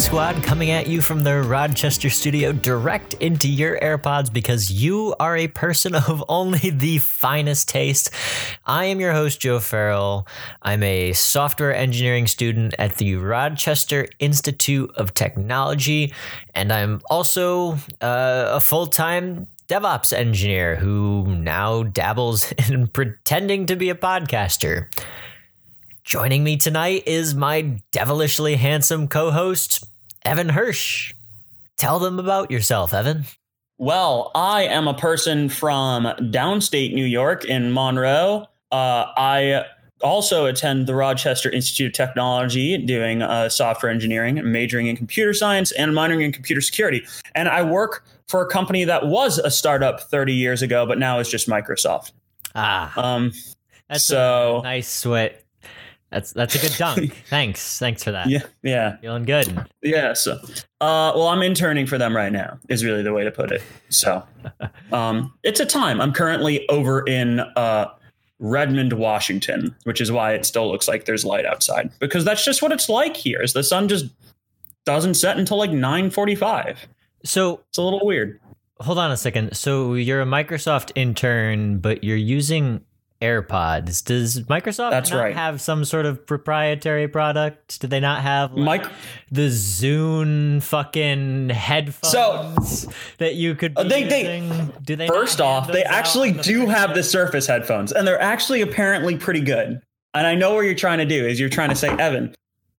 Squad coming at you from the Rochester studio direct into your AirPods because you are a person of only the finest taste. I am your host, Joe Farrell. I'm a software engineering student at the Rochester Institute of Technology, and I'm also uh, a full time DevOps engineer who now dabbles in pretending to be a podcaster. Joining me tonight is my devilishly handsome co host, Evan Hirsch. Tell them about yourself, Evan. Well, I am a person from downstate New York in Monroe. Uh, I also attend the Rochester Institute of Technology doing uh, software engineering, majoring in computer science and minoring in computer security. And I work for a company that was a startup 30 years ago, but now is just Microsoft. Ah, Um, that's so- a nice sweat. That's that's a good dunk. Thanks, thanks for that. yeah, yeah, Feeling good. yeah. So, uh, well, I'm interning for them right now, is really the way to put it. So, um, it's a time. I'm currently over in uh, Redmond, Washington, which is why it still looks like there's light outside because that's just what it's like here. Is the sun just doesn't set until like 9:45. So It's a little weird. hold on a second. So you're a Microsoft intern, but you're using AirPods. Does Microsoft That's not right. have some sort of proprietary product? Do they not have like, Mike, the Zune fucking headphones that you could Uh, they- they- Do they? first off, they actually the do have the? Surface headphones, and they're actually apparently pretty good. And I know what you're trying to do is you're trying to say, Evan,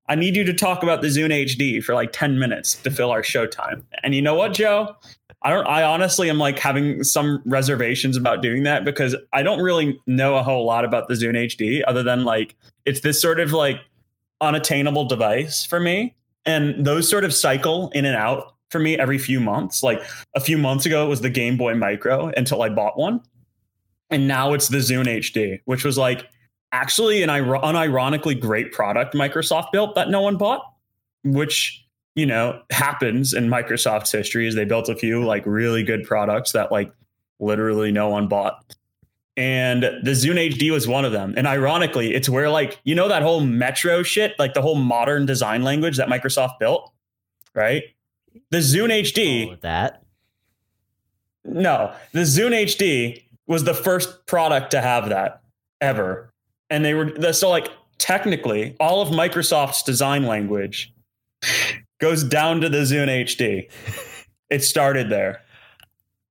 I need you to talk about the Zune HD for like 10 minutes to fill our showtime. And you know what, Joe? I don't I honestly am like having some reservations about doing that because I don't really know a whole lot about the Zune HD other than like it's this sort of like unattainable device for me. And those sort of cycle in and out for me every few months. Like a few months ago, it was the Game Boy Micro until I bought one. And now it's the Zune HD, which was like actually an unironically great product Microsoft built that no one bought, which, you know, happens in Microsoft's history is they built a few like really good products that like literally no one bought. And the Zune HD was one of them. And ironically, it's where like, you know, that whole Metro shit, like the whole modern design language that Microsoft built, right? The Zune HD, with that. no, the Zune HD was the first product to have that ever. And they were so like technically all of Microsoft's design language goes down to the Zune HD. It started there.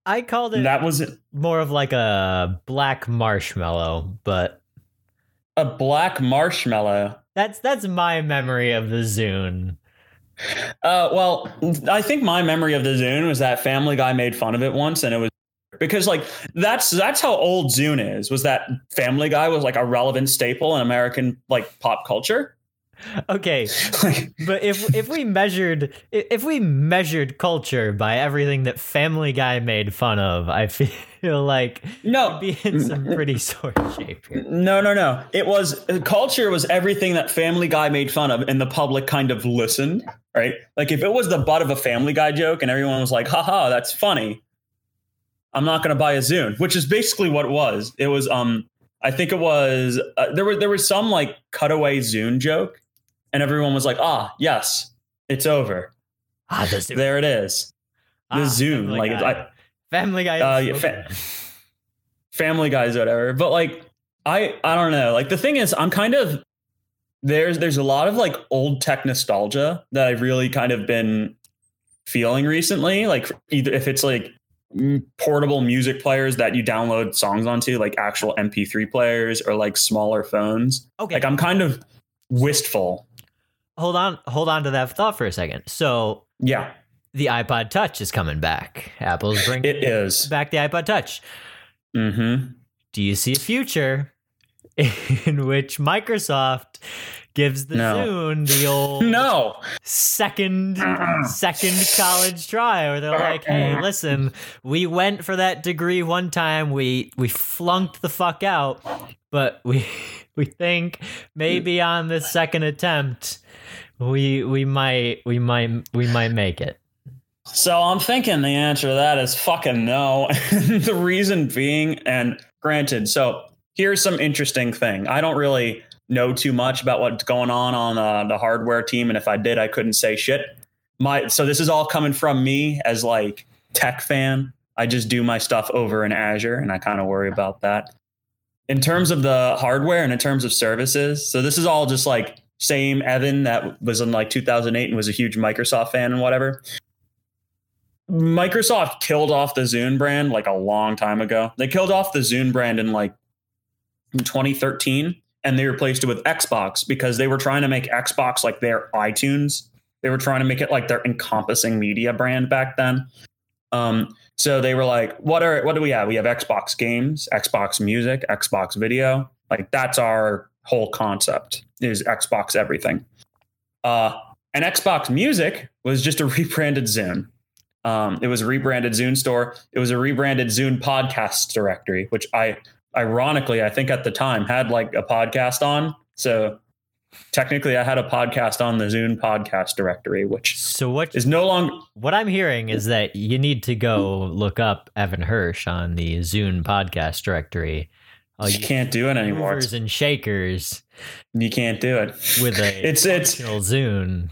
I called it that was more of like a black marshmallow, but a black marshmallow. that's that's my memory of the Zune. Uh, well, I think my memory of the Zune was that Family Guy made fun of it once, and it was because like that's that's how old Zune is. Was that Family Guy was like a relevant staple in American like pop culture? Okay, but if if we measured if we measured culture by everything that Family Guy made fun of, I feel like no, we'd be in some pretty sore shape here. no, no, no. It was culture was everything that Family Guy made fun of, and the public kind of listened, right? Like if it was the butt of a Family Guy joke, and everyone was like, "Haha, that's funny," I'm not going to buy a Zune, which is basically what it was. It was, um, I think it was uh, there was there was some like cutaway Zune joke, and everyone was like, "Ah, yes, it's over. Ah, the. There it is, the Ah, Zune." Family Like, Guy. I, Family Guy. Uh, yeah, fa- family guys whatever but like i i don't know like the thing is i'm kind of there's there's a lot of like old tech nostalgia that i've really kind of been feeling recently like either if it's like portable music players that you download songs onto like actual mp3 players or like smaller phones okay, like i'm kind of wistful hold on, hold on to that thought for a second. So yeah the iPod Touch is coming back. Apple's bringing it is back the iPod Touch. mm-hmm Do you see a future in which Microsoft gives the No. Zune the old no second second college try where they're like, "Hey, listen, we went for that degree one time. We we flunked the fuck out, but we we think maybe on this second attempt we we might we might we might make it." So I'm thinking the answer to that is fucking no. the reason being, and granted, so here's some interesting thing. I don't really know too much about what's going on on uh, the hardware team, and if I did, I couldn't say shit. my so this is all coming from me as like tech fan. I just do my stuff over in Azure and I kind of worry about that. In terms of the hardware and in terms of services, so this is all just like same Evan that was in like 2008 and was a huge Microsoft fan and whatever. Microsoft killed off the Zune brand like a long time ago. They killed off the Zune brand in like 2013 and they replaced it with Xbox because they were trying to make Xbox like their iTunes. They were trying to make it like their encompassing media brand back then. Um, so they were like, what are what do we have? We have Xbox games, Xbox music, Xbox video. Like that's our whole concept is Xbox everything. Uh, and Xbox Music was just a rebranded Zune. Um, it was a rebranded Zune store. It was a rebranded Zune podcast directory, which I ironically, I think at the time had like a podcast on. So technically I had a podcast on the Zune podcast directory, which So what is no longer what I'm hearing is that you need to go look up Evan Hirsch on the Zune podcast directory. All you can't do it anymore. movers and shakers You can't do it. with a It's it's functional Zune.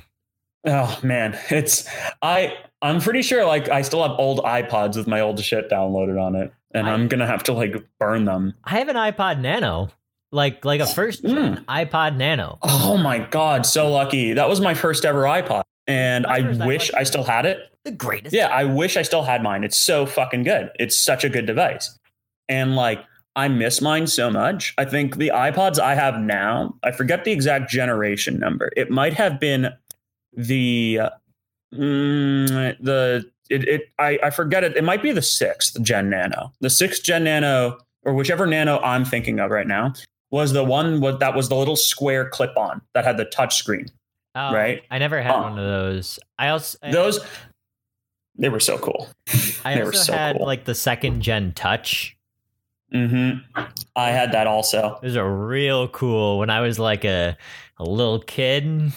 oh man, it's I I'm pretty sure like I still have old iPods with my old shit downloaded on it, and I- I'm gonna have to like burn them. I have an iPod Nano, like like a first Mm. iPod Nano. Oh my god, so lucky! That was my first ever iPod, and My I wish iPod. I still had it. The greatest. Yeah, I wish I still had mine. It's so fucking good. It's such a good device. And like I miss mine so much. I think the iPods I have now, I forget the exact generation number. It might have been the mm, the it, it I, I forget it. It might be the sixth Gen Nano. The sixth Gen Nano, or whichever Nano I'm thinking of right now, was the one that was the little square clip on that had the touch screen. Oh, right? I never had Oh. one of those. I also I- Those they were so cool. I they also so had cool. like the second gen touch. Hmm I had that also. Those are real cool. When I was like a a little kid.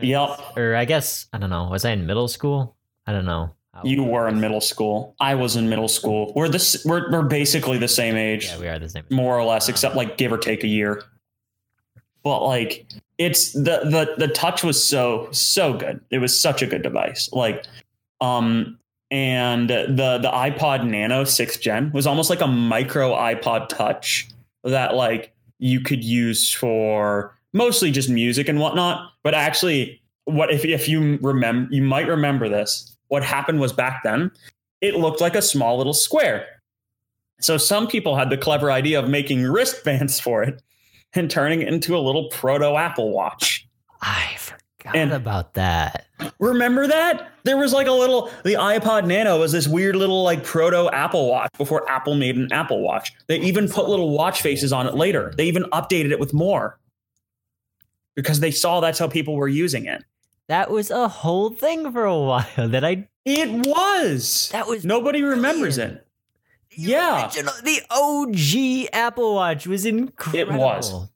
Yep. Or I guess I don't know. Was I in middle school? I don't know. You were in middle school. I was in middle school. We're this. We're we're basically the same age, Yeah, we are the same. more or less, except like give or take a year. But like, it's the the the touch was so so good. It was such a good device. Like, um, and the the iPod Nano sixth gen was almost like a micro iPod Touch that like you could use for mostly just music and whatnot. But actually, what if if you remember, you might remember this. What happened was back then, it looked like a small little square. So some people had the clever idea of making wristbands for it and turning it into a little proto Apple Watch. I forgot And- about that. Remember that? There was like a little the iPod Nano was this weird little like proto Apple Watch before Apple made an Apple Watch. They even put little watch faces on it later. They even updated it with more. Because they saw that's how people were using it. That was a whole thing for a while. That I It was. that was Nobody remembers it. the yeah. original- the OG Apple Watch was incredible. It was.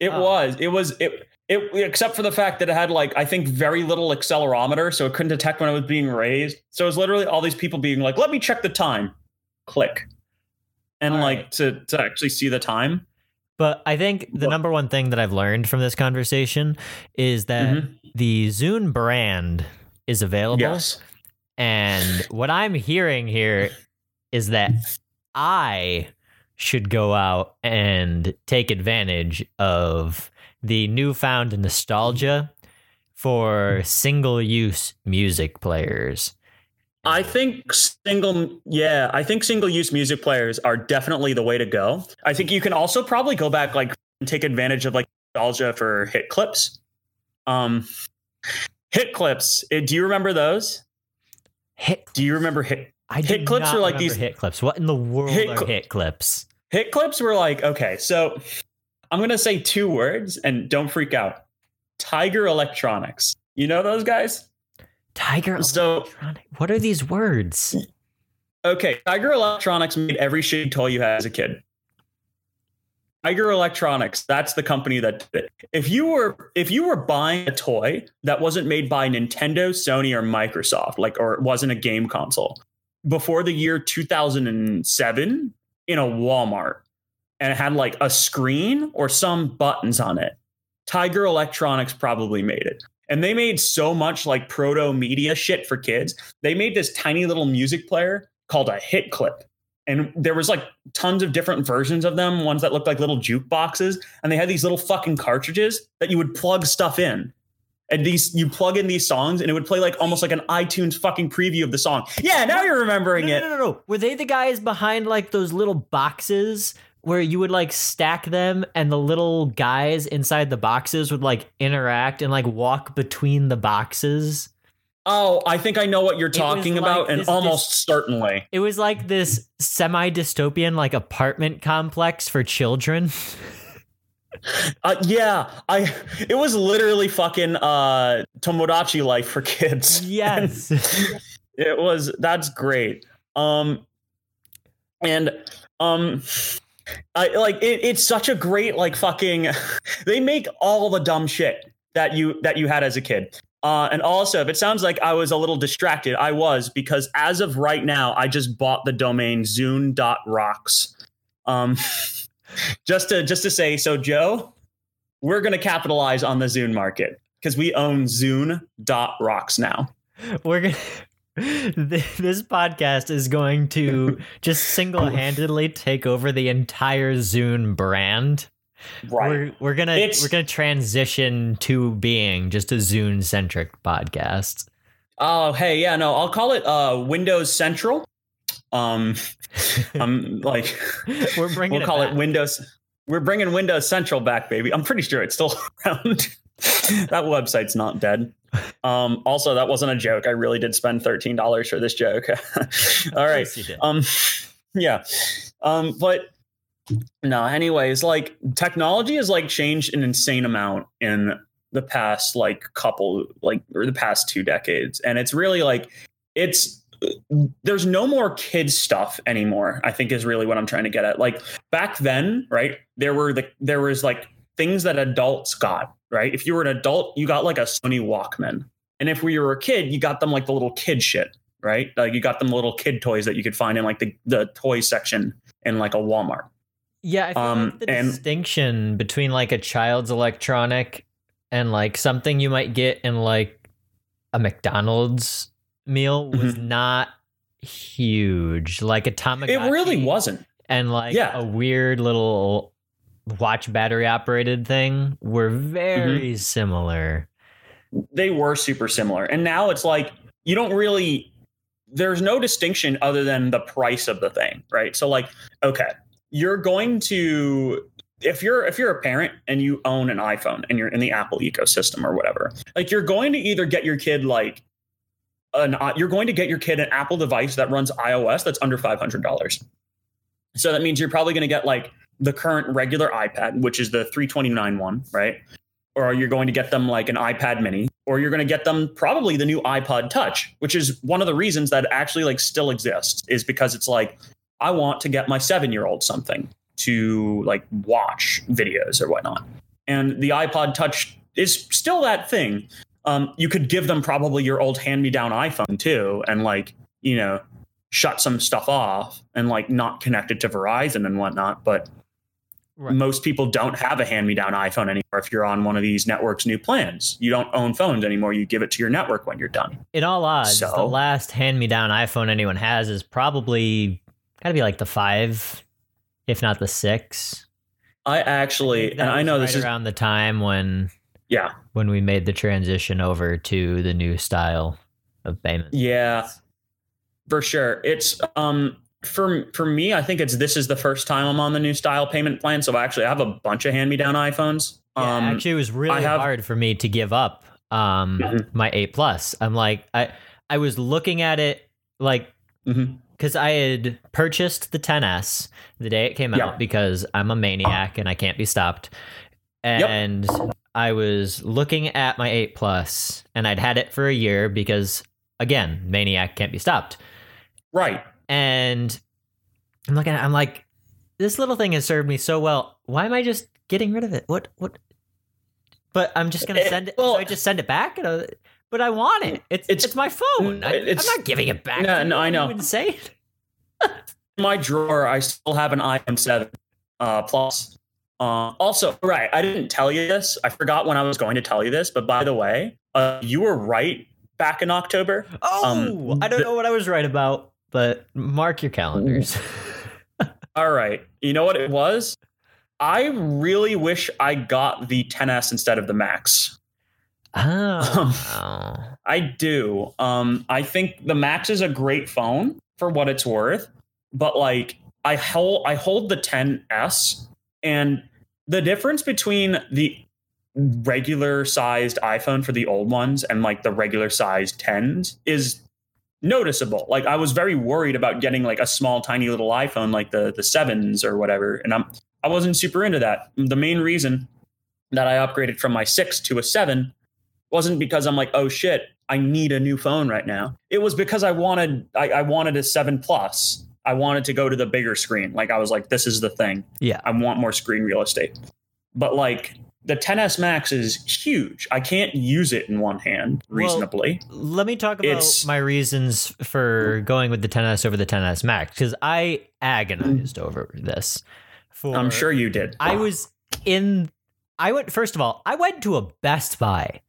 It Oh. was. It was it it except for the fact that it had like I think very little accelerometer, so it couldn't detect when it was being raised. So it was literally all these people being like, "Let me check the time." Click. And All like right. to to actually see the time. But I think the number one thing that I've learned from this conversation is that Mhm. the Zune brand is available. Yes. And what I'm hearing here is that I should go out and take advantage of the newfound nostalgia for single use music players. I think single yeah, I think single use music players are definitely the way to go. I think you can also probably go back like and take advantage of like nostalgia for hit clips. Um hit clips. eh, Do you remember those? Hit Do you remember hit I hit clips are like these- hit clips. What in the world Hit are cl- hit clips? Hit clips were like, okay, so I'm going to say two words and don't freak out. Tiger Electronics. You know those guys? Tiger So- Electronic. What are these words? Okay, Tiger Electronics made every shitty toy you had as a kid. Tiger Electronics, that's the company that did it. If you were if you were buying a toy that wasn't made by Nintendo, Sony, or Microsoft, like or it wasn't a game console, before the year 2007 in a Walmart, and it had like a screen or some buttons on it, Tiger Electronics probably made it. and they made so much like proto media shit for kids. They made this tiny little music player called a hit clip. And there was like tons of different versions of them, ones that looked like little jukeboxes, and they had these little fucking cartridges that you would plug stuff in. And these you plug in these songs and it would play like almost like an iTunes fucking preview of the song. Yeah, now you're remembering no, it. No, no, no. Were they the guys behind like those little boxes where you would like stack them and the little guys inside the boxes would like interact and like walk between the boxes? Oh, I think I know what you're talking about, like and this- almost certainly. It was like this semi dystopian like apartment complex for children. Uh, yeah, I. It was literally fucking uh, Tomodachi life for kids. Yes. it was. That's great. Um, and um, I like it, it's such a great like fucking. They make all the dumb shit that you that you had as a kid. Uh, and also, if it sounds like I was a little distracted, I was because as of right now, I just bought the domain Zune.rocks. Um, just to just to say, so Joe, we're going to capitalize on the Zune market because we own Zune.rocks now. We're gonna. This podcast is going to just single-handedly take over the entire Zune brand. We're we're gonna It's- we're gonna transition to being just a Zune centric podcast. Oh, hey, yeah, no, I'll call it uh, Windows Central. Um, I'm like, We're bringing we'll call back. it Windows. We're bringing Windows Central back, baby. I'm pretty sure it's still around. that website's not dead. Um, also, that wasn't a joke. I really did spend thirteen dollars for this joke. All right. course you did. Um, yeah. Um, but no, anyways, like technology has like changed an insane amount in the past like couple like or the past two decades. And it's really like it's there's no more kids stuff anymore, I think is really what I'm trying to get at. Like back then, right? There were the there was like things that adults got, right? If you were an adult, you got like a Sony Walkman. And if we were a kid, you got them like the little kid shit right? Like you got them little kid toys that you could find in like the, the toy section in like a Walmart. Yeah, I feel Um, like the and- distinction between like a child's electronic and like something you might get in like a McDonald's meal was not huge. Like a Tamagotchi. It really wasn't. And like Yeah. a weird little watch battery operated thing were very Mm-hmm. similar. They were super similar. And now it's like you don't really there's no distinction other than the price of the thing, right? So like, okay, you're going to if you're if you're a parent and you own an iPhone and you're in the Apple ecosystem or whatever, like you're going to either get your kid like an you're going to get your kid an Apple device that runs iOS that's under five hundred dollars. So that means you're probably going to get like the current regular iPad, which is the 329 one, right? Or are you're going to get them like an iPad mini, or you're going to get them probably the new iPod Touch, which is one of the reasons that actually like still exists is because it's like I want to get my seven year old something to like watch videos or whatnot. And the iPod Touch is still that thing. Um, you could give them probably your old hand me down iPhone too, and like, you know, shut some stuff off and like not connect it to Verizon and whatnot. But Right. most people don't have a hand me down iPhone anymore. If you're on one of these networks' new plans, you don't own phones anymore. You give it to your network when you're done. In all odds, the last hand me down iPhone anyone has is probably gotta be like the five, if not the six. I actually, That and I know right this is, around the time when yeah, when we made the transition over to the new style of payment. Yeah. for sure. It's, um, for for me, I think it's this is the first time I'm on the new style payment plan. So actually, I have a bunch of hand me down iPhones. Yeah, Um, actually, it was really have- hard for me to give up um, Mhm. my eight plus. I'm like, I I was looking at it like because I had purchased the 10s the day it came Yeah. out because I'm a maniac and I can't be stopped. Yep. And I was looking at my 8 plus and I'd had it for a year because again, maniac can't be stopped. right. And I'm looking at I'm like this little thing has served me so well. Why am I just getting rid of it? What what But I'm just going to send it well- so I just send it back and, uh, but I want it. It's it's, It's- my phone. I, I'm not giving it back. No, no, I know. Insane. My drawer, I still have an iPhone 7 uh, Plus. Uh, also, right, I didn't tell you this. I forgot when I was going to tell you this, but by the way, uh, you were right back in October. Oh, Um, I don't know what I was right about, but mark your calendars. All right. You know what it was? I really wish I got the 10s instead of the Max. oh. I do. Um, I think the Max is a great phone for what it's worth, but like I hold I hold the 10s and the difference between the regular sized iPhone for the old ones and like the regular sized 10s is noticeable. Like I was very worried about getting like a small tiny little iPhone like the the 7s or whatever and I'm I wasn't super into that. The main reason that I upgraded from my 6 to a 7 wasn't because I'm like, oh shit, I need a new phone right now. It was because I wanted I, I wanted a seven plus. I wanted to go to the bigger screen. Like I was like, this is the thing. Yeah. I want more screen real estate. But like the 10s Max is huge. I can't use it in one hand Well, reasonably. Let me talk about It's- my reasons for going with the 10s over the 10s Max because I agonized over this. For I'm sure you did. I was in. I went first of all. I went to a Best Buy.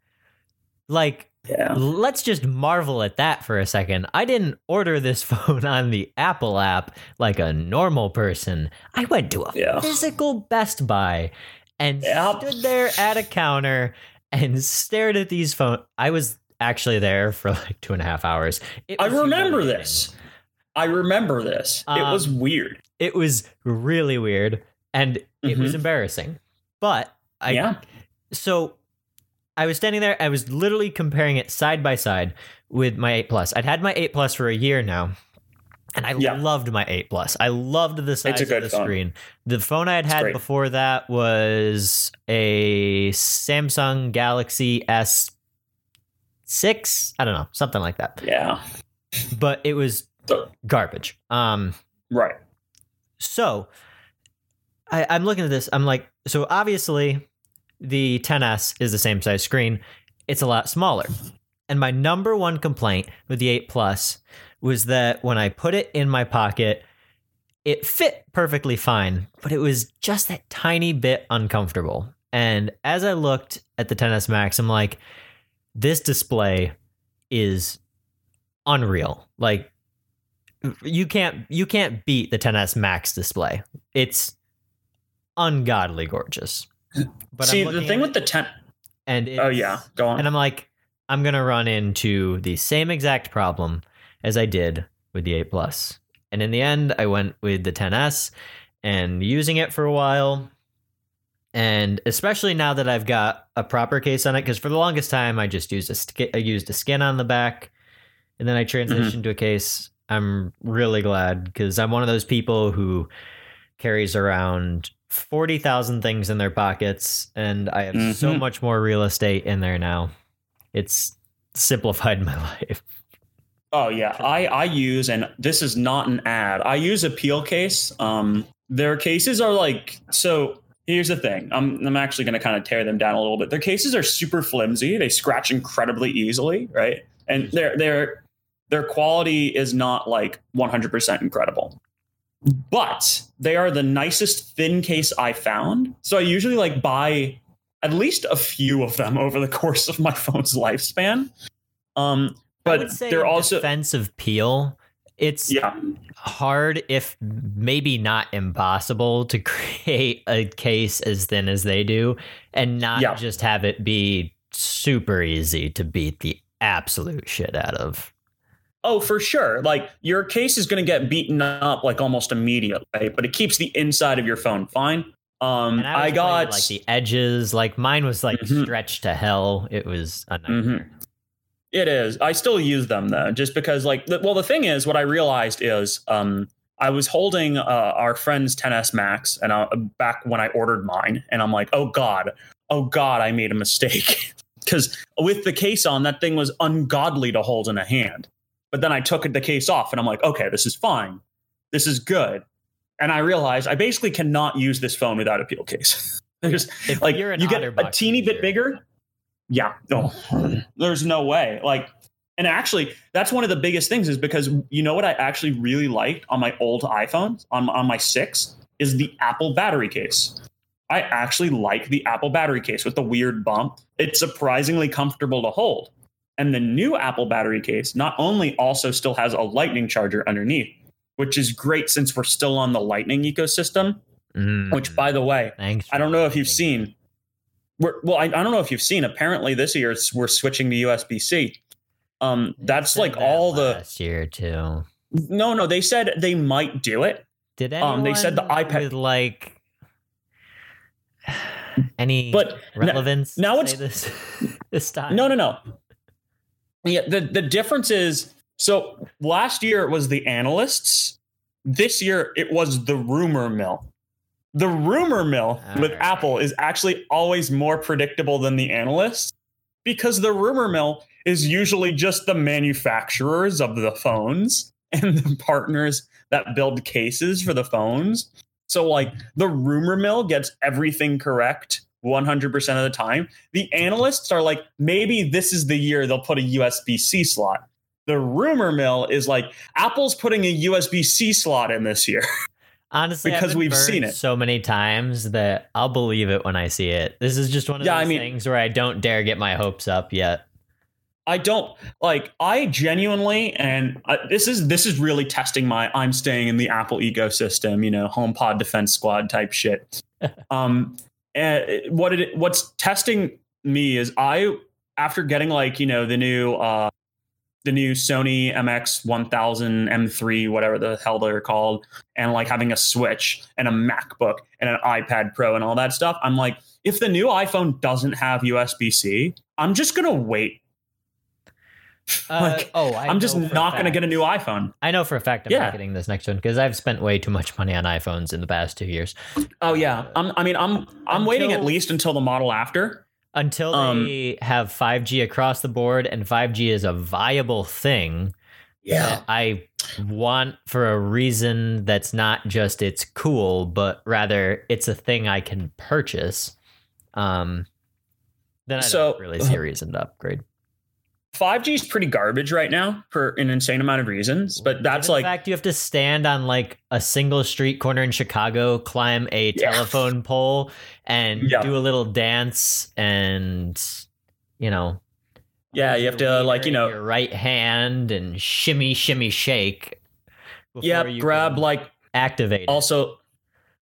Like, yeah. let's just marvel at that for a second. I didn't order this phone on the Apple app like a normal person. I went to a Yeah. physical Best Buy and Yep. stood there at a counter and stared at these phones. I was actually there for like two and a half hours. It I remember this. I remember this. it Um, was weird. It was really weird and it was embarrassing. But I yeah. so I was standing there. I was literally comparing it side by side with my 8 Plus. I'd had my 8 Plus for a year now, and I Yeah. loved my 8 Plus. I loved the size of the phone. screen. The phone I had It's had great. before that was a Samsung Galaxy S six. I don't know, something like that. Yeah. But it was garbage. Um, Right. so I, I'm looking at this. I'm like, so obviously the 10s is the same size screen. It's a lot smaller. And my number one complaint with the 8 Plus was that when I put it in my pocket, it fit perfectly fine, but it was just that tiny bit uncomfortable. And as I looked at the 10s Max, I'm like, this display is unreal. Like you can't you can't beat the 10s Max display. It's ungodly gorgeous. But See, the thing with the 10 it and Oh yeah, go on. and I'm like, I'm gonna run into the same exact problem as I did with the 8 Plus. And in the end, I went with the 10s and using it for a while. And especially now that I've got a proper case on it, because for the longest time I just used a sk- I used a skin on the back, and then I transitioned to a case. I'm really glad because I'm one of those people who carries around forty thousand things in their pockets, and I have so Mhm. much more real estate in there now. It's simplified my life. Oh yeah, I I use and this is not an ad. I use a peel case. Um, their cases are like so. Here's the thing. I'm I'm actually going to kind of tear them down a little bit. Their cases are super flimsy. They scratch incredibly easily, right? And their their their quality is not like 100% incredible. But they are the nicest thin case I found. So I usually like buy at least a few of them over the course of my phone's lifespan. Um, but they're also defense of peel. It's yeah. hard, if maybe not impossible, to create a case as thin as they do, and not Yeah. just have it be super easy to beat the absolute shit out of. Oh, for sure. Like your case is going to get beaten up like almost immediately, right? but it keeps the inside of your phone fine. Um, I, I got like the edges. Like mine was like Mhm. stretched to hell. It was a nightmare. Mhm. It is. I still use them though, just because like the, well, the thing is, what I realized is, um, I was holding uh, our friend's 10s Max, and I, back when I ordered mine, and I'm like, oh god, oh god, I made a mistake because with the case on, that thing was ungodly to hold in a hand. But then I took the case off, and I'm like, okay, this is fine, this is good, and I realized I basically cannot use this phone without a peel case. There's If like you're you get a teeny bit bigger yeah no there's no way like and actually that's one of the biggest things is because you know what i actually really liked on my old iphones on, on my six is the apple battery case I actually like the Apple battery case with the weird bump. It's surprisingly comfortable to hold. And the new Apple battery case not only also still has a lightning charger underneath, which is great since we're still on the lightning ecosystem, Mm. which by the way, Thanks. I don't know if you've for seen. We're, well, I, I don't know if you've seen. Apparently, this year it's- we're switching to USB C. Um, that's like that all the. last year too. No, no, they said they might do it. Did anyone Um, they said the iPad- like any But relevance now say this this time? No, no, no. Yeah, the the difference is so last year it was the analysts. This year it was the rumor mill. The rumor mill with Alright. Apple is actually always more predictable than the analysts because the rumor mill is usually just the manufacturers of the phones and the partners that build cases for the phones. So like the rumor mill gets everything correct 100% of the time. The analysts are like maybe this is the year they'll put a USB-C slot. The rumor mill is like Apple's putting a USB-C slot in this year. Honestly, I've because we've seen it. so many times that I'll believe it when I see it. This is just one of Yeah, I those mean- things where I don't dare get my hopes up yet. I don't like I genuinely and uh, this is this is really testing my I'm staying in the Apple ecosystem, you know, HomePod Defense Squad type shit. um and what it what's testing me is I after getting like, you know, the new uh the new Sony MX 1000 M3 whatever the hell they're called and like having a Switch and a MacBook and an iPad Pro and all that stuff, I'm like if the new iPhone doesn't have USB-C, I'm just going to wait Uh, Like, oh, I I'm just not going to get a new iPhone. I know for a fact I'm Yeah. not getting this next one because I've spent way too much money on iPhones in the past two years. Oh yeah, I'm, I mean, I'm I'm waiting at least until the model after. Until Um, they have 5G across the board and 5G is a viable thing that I want for a reason that's not just it's cool, but rather it's a thing I can purchase. Um, then I So- don't really see a reason to upgrade. 5G is pretty garbage right now for an insane amount of reasons, but that's like fact you have to stand on like a single street corner in Chicago, climb a Yeah. telephone pole, and Yeah. do a little dance, and you know, yeah, you have to like you know your right hand and shimmy, shimmy, shake. yeah grab like activate. also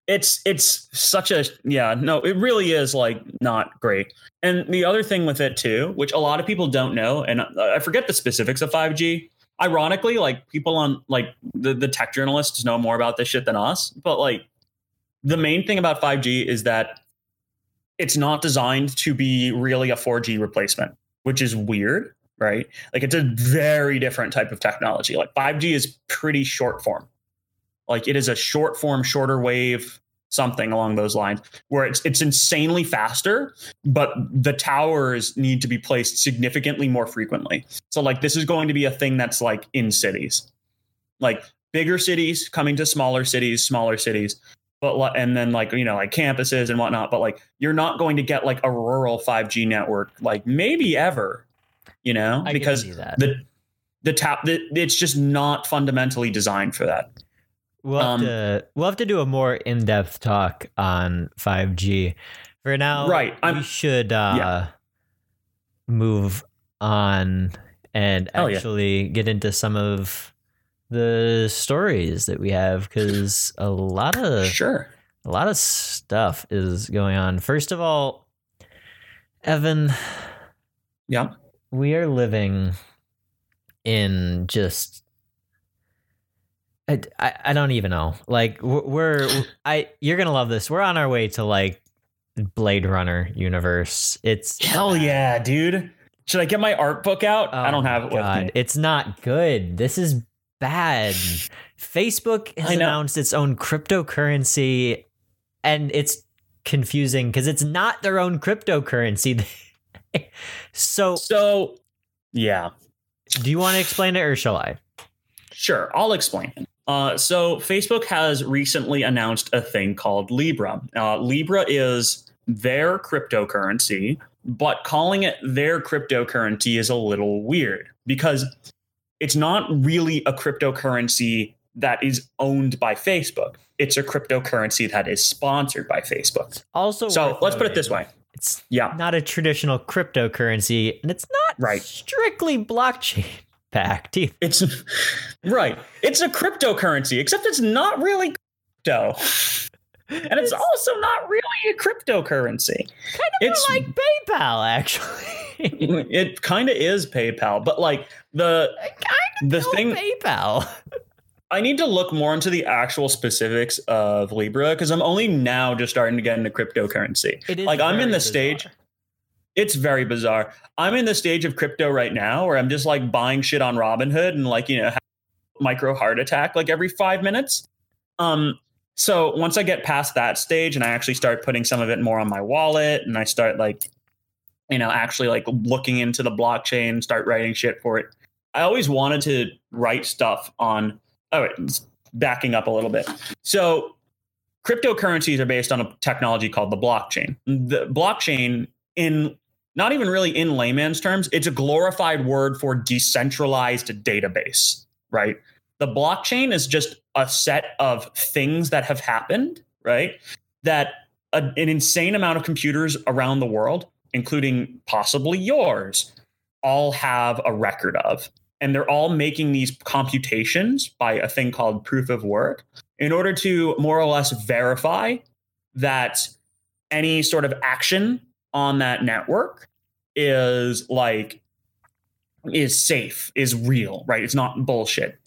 it's it's such a yeah no it really is like not great. And the other thing with it too which a lot of people don't know and i forget the specifics of 5g ironically like people on like the, the tech journalists know more about this shit than us but like the main thing about 5g is that it's not designed to be really a 4g replacement which is weird right? Like it's a very different type of technology. Like 5g is pretty short form like it is a short form, shorter wave, something along those lines, where it's it's insanely faster, but the towers need to be placed significantly more frequently. So like this is going to be a thing that's like in cities, like bigger cities coming to smaller cities, smaller cities. But and then like you know like campuses and whatnot, but like you're not going to get like a rural 5G network like maybe ever, you know, I because the the tap the, it's just not fundamentally designed for that. We'll have Um, to we'll have to do a more in depth talk on five G. For now, Right, I'm- we should uh, Yeah. move on and Hell yeah. actually get into some of the stories that we have because a lot of Sure. a lot of stuff is going on. First of all, Evan, Yeah. we are living in just I, I, I don't even know like we're, we're i you're gonna love this we're on our way to like blade runner universe it's Hell yeah, dude. Should I get my art book out? I Oh don't have it with God, me. it's not good this is bad facebook has announced its own cryptocurrency and it's confusing because it's not their own cryptocurrency so So, yeah, do you want to explain it or shall i sure. I'll explain. Uh, so, Facebook has recently announced a thing called Libra. Uh, Libra is their cryptocurrency, but calling it their cryptocurrency is a little weird because it's not really a cryptocurrency that is owned by Facebook. It's a cryptocurrency that is sponsored by Facebook. Also, So let's put it this way. It's Yeah. not a traditional cryptocurrency, and it's not Right. strictly blockchain backed either. It's right. It's a cryptocurrency, except it's not really crypto. And it's also not really a cryptocurrency. kind of it's- like PayPal, actually. It kind of is PayPal, but like the kind the thing PayPal. I need to look more into the actual specifics of Libra because I'm only now just starting to get into cryptocurrency. It is Like, I'm in the bizarre. stage- It's very bizarre. I'm in the stage of crypto right now where I'm just like buying shit on Robinhood and like, you know, micro heart attack like every five minutes. Um, so once I get past that stage and I actually start putting some of it more on my wallet and I start like, you know, actually like looking into the blockchain, start writing shit for it. I always wanted to write stuff on. Oh, backing up a little bit. So, cryptocurrencies are based on a technology called the blockchain. The blockchain, in not even really in layman's terms, it's a glorified word for decentralized database, right? The blockchain is just a set of things that have happened, right? That a, an insane amount of computers around the world, including possibly yours, all have a record of. And they're all making these computations by a thing called proof of work in order to more or less verify that any sort of action on that network is like is safe, is real, right? It's not bullshit.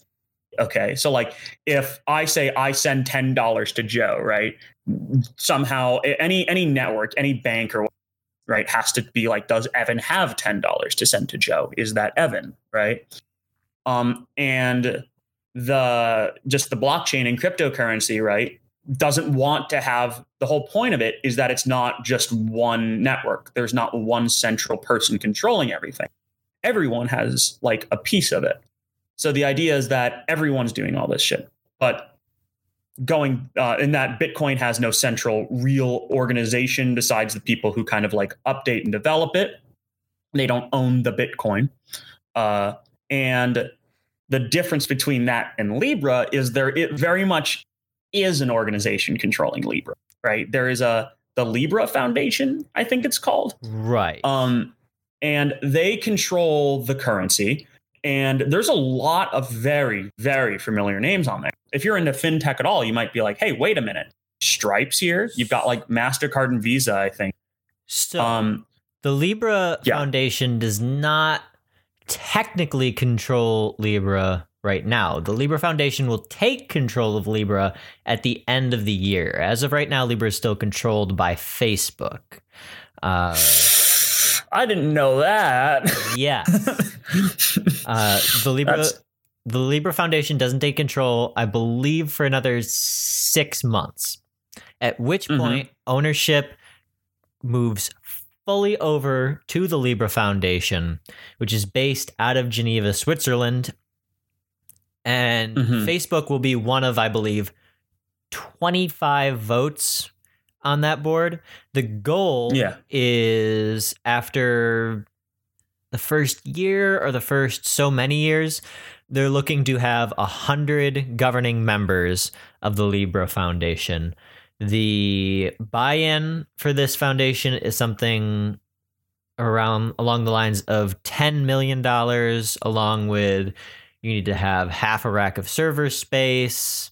Okay. So like if I say I send $10 to Joe, right? Somehow any any network, any bank or right has to be like does Evan have $10 to send to Joe? Is that Evan, right? Um and the just the blockchain and cryptocurrency, right? Doesn't want to have the whole point of it is that it's not just one network. There's not one central person controlling everything. Everyone has like a piece of it. So the idea is that everyone's doing all this shit, but going uh, in that Bitcoin has no central real organization besides the people who kind of like update and develop it. They don't own the Bitcoin. Uh, and the difference between that and Libra is there it very much is an organization controlling Libra, right? There is a the Libra Foundation, I think it's called. Right. Um, and they control the currency. And there's a lot of very, very familiar names on there. If you're into fintech at all, you might be like, hey, wait a minute. Stripe's here. You've got like MasterCard and Visa, I think. so Um, the Libra yeah. Foundation does not technically control Libra right now. The Libra Foundation will take control of Libra at the end of the year. As of right now, Libra is still controlled by Facebook. Uh, I didn't know that. yes. Uh, the Libra That's- the Libra Foundation doesn't take control, I believe, for another six months. At which Mhm. point, ownership moves fully over to the Libra Foundation, which is based out of Geneva, Switzerland. And Mhm. Facebook will be one of, I believe, 25 votes on that board. The goal yeah. is after the first year or the first so many years, they're looking to have a hundred governing members of the Libra Foundation. The buy-in for this foundation is something around along the lines of ten million dollars, along with you need to have half a rack of server space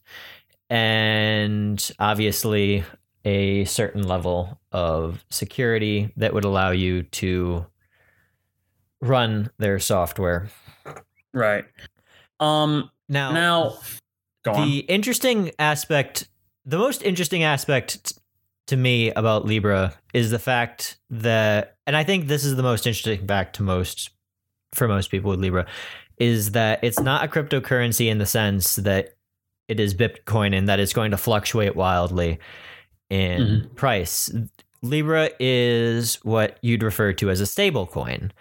and obviously a certain level of security that would allow you to run their software. Right. Um. Now, Now, go on. the interesting aspect, the most interesting aspect to me about Libra is the fact that, and I think this is the most interesting fact to most, for most people with Libra, is that it's not a cryptocurrency in the sense that it is Bitcoin and that it's going to fluctuate wildly in mm-hmm. price. Libra is what you'd refer to as a stable coin,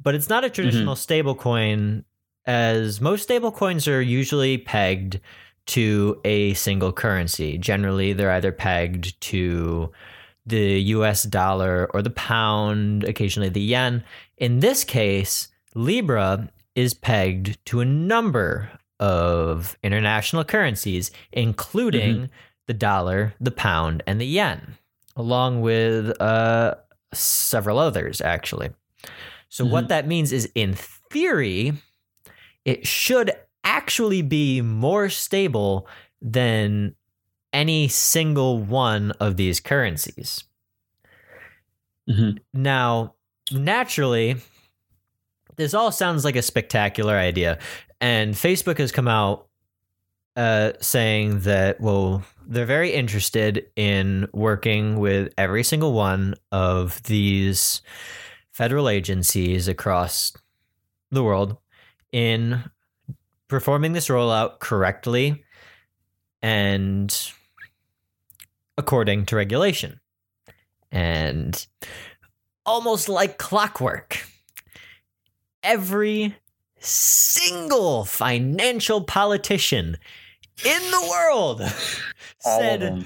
but it's not a mm-hmm. traditional stable coin as most stable coins are usually pegged to a single currency. Generally, they're either pegged to the US dollar or the pound, occasionally the yen. In this case, Libra is pegged to a number of international currencies, including Mm-hmm. the dollar, the pound, and the yen, along with uh, several others, actually. So, what Mhm. that means is, in theory, it should actually be more stable than any single one of these currencies. Mhm. Now, naturally, this all sounds like a spectacular idea. And Facebook has come out uh, saying that, well, they're very interested in working with every single one of these federal agencies across the world in performing this rollout correctly and according to regulation. And almost like clockwork, every single financial politician in the world said,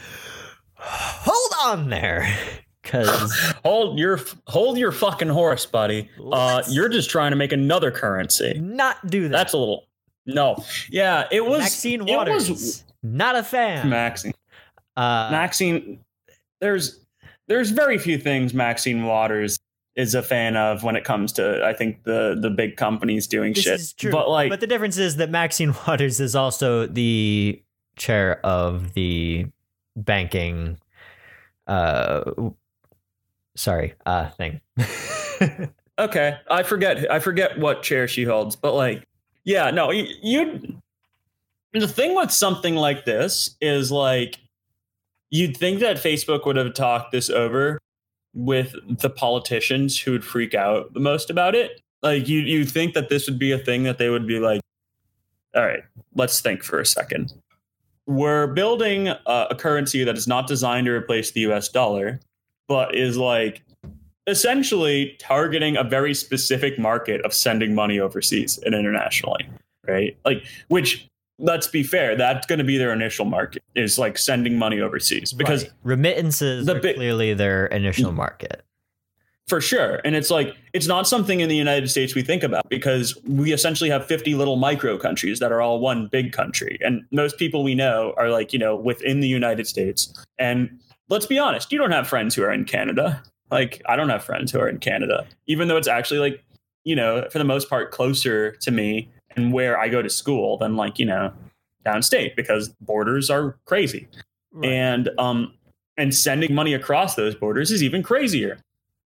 "Hold on there." Cuz Hold your hold your fucking horse, buddy. Uh, you're just trying to make another currency. not do that. That's a little no. Yeah, it was Maxine it Waters. was not a fan. Maxine. uh, Maxine. There's there's very few things Maxine Waters is a fan of when it comes to I think the the big companies doing this shit. is true. But like but the difference is that Maxine Waters is also the chair of the banking uh sorry, uh thing. okay, I forget I forget what chair she holds, but like yeah, no, you, you the thing with something like this is like you'd think that Facebook would have talked this over with the politicians who would freak out the most about it. Like you you think that this would be a thing that they would be like, all right, let's think for a second. We're building a, a currency that is not designed to replace the US dollar, but is like essentially targeting a very specific market of sending money overseas and internationally, right? Like which let's be fair, that's going to be their initial market is like sending money overseas because Right. remittances the are clearly their initial market. for sure and it's like it's not something in the united states we think about because we essentially have 50 little micro countries that are all one big country and most people we know are like you know within the united states and let's be honest you don't have friends who are in canada like i don't have friends who are in canada even though it's actually like you know for the most part closer to me and where i go to school than like you know downstate because borders are crazy and um and sending money across those borders is even crazier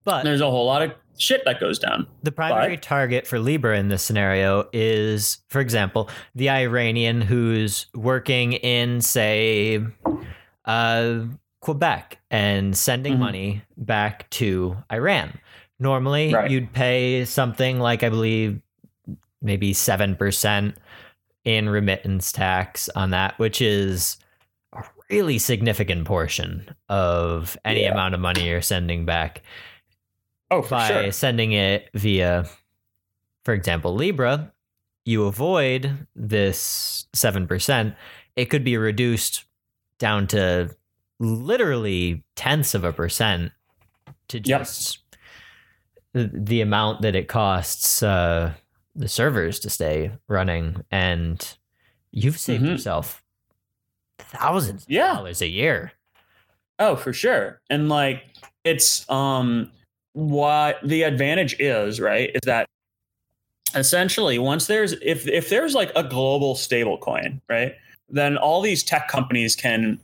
but there's a whole lot of shit that goes down. The primary target for Libra in this scenario is, for example, the Iranian who's working in, say, uh, Quebec and sending Mhm. money back to Iran. Normally, Right. you'd pay something like, I believe, maybe 7% in remittance tax on that, which is a really significant portion of any Yeah. amount of money you're sending back Oh, by sure. sending it via, for example, Libra, you avoid this 7%. It could be reduced down to literally tenths of a percent to just the, the amount that it costs uh, the servers to stay running. And you've saved Mhm. yourself thousands of dollars a year. Oh, for sure. And like it's um what the advantage is, right? Is that essentially once there's if if there's like a global stable coin, right? Then all these tech companies can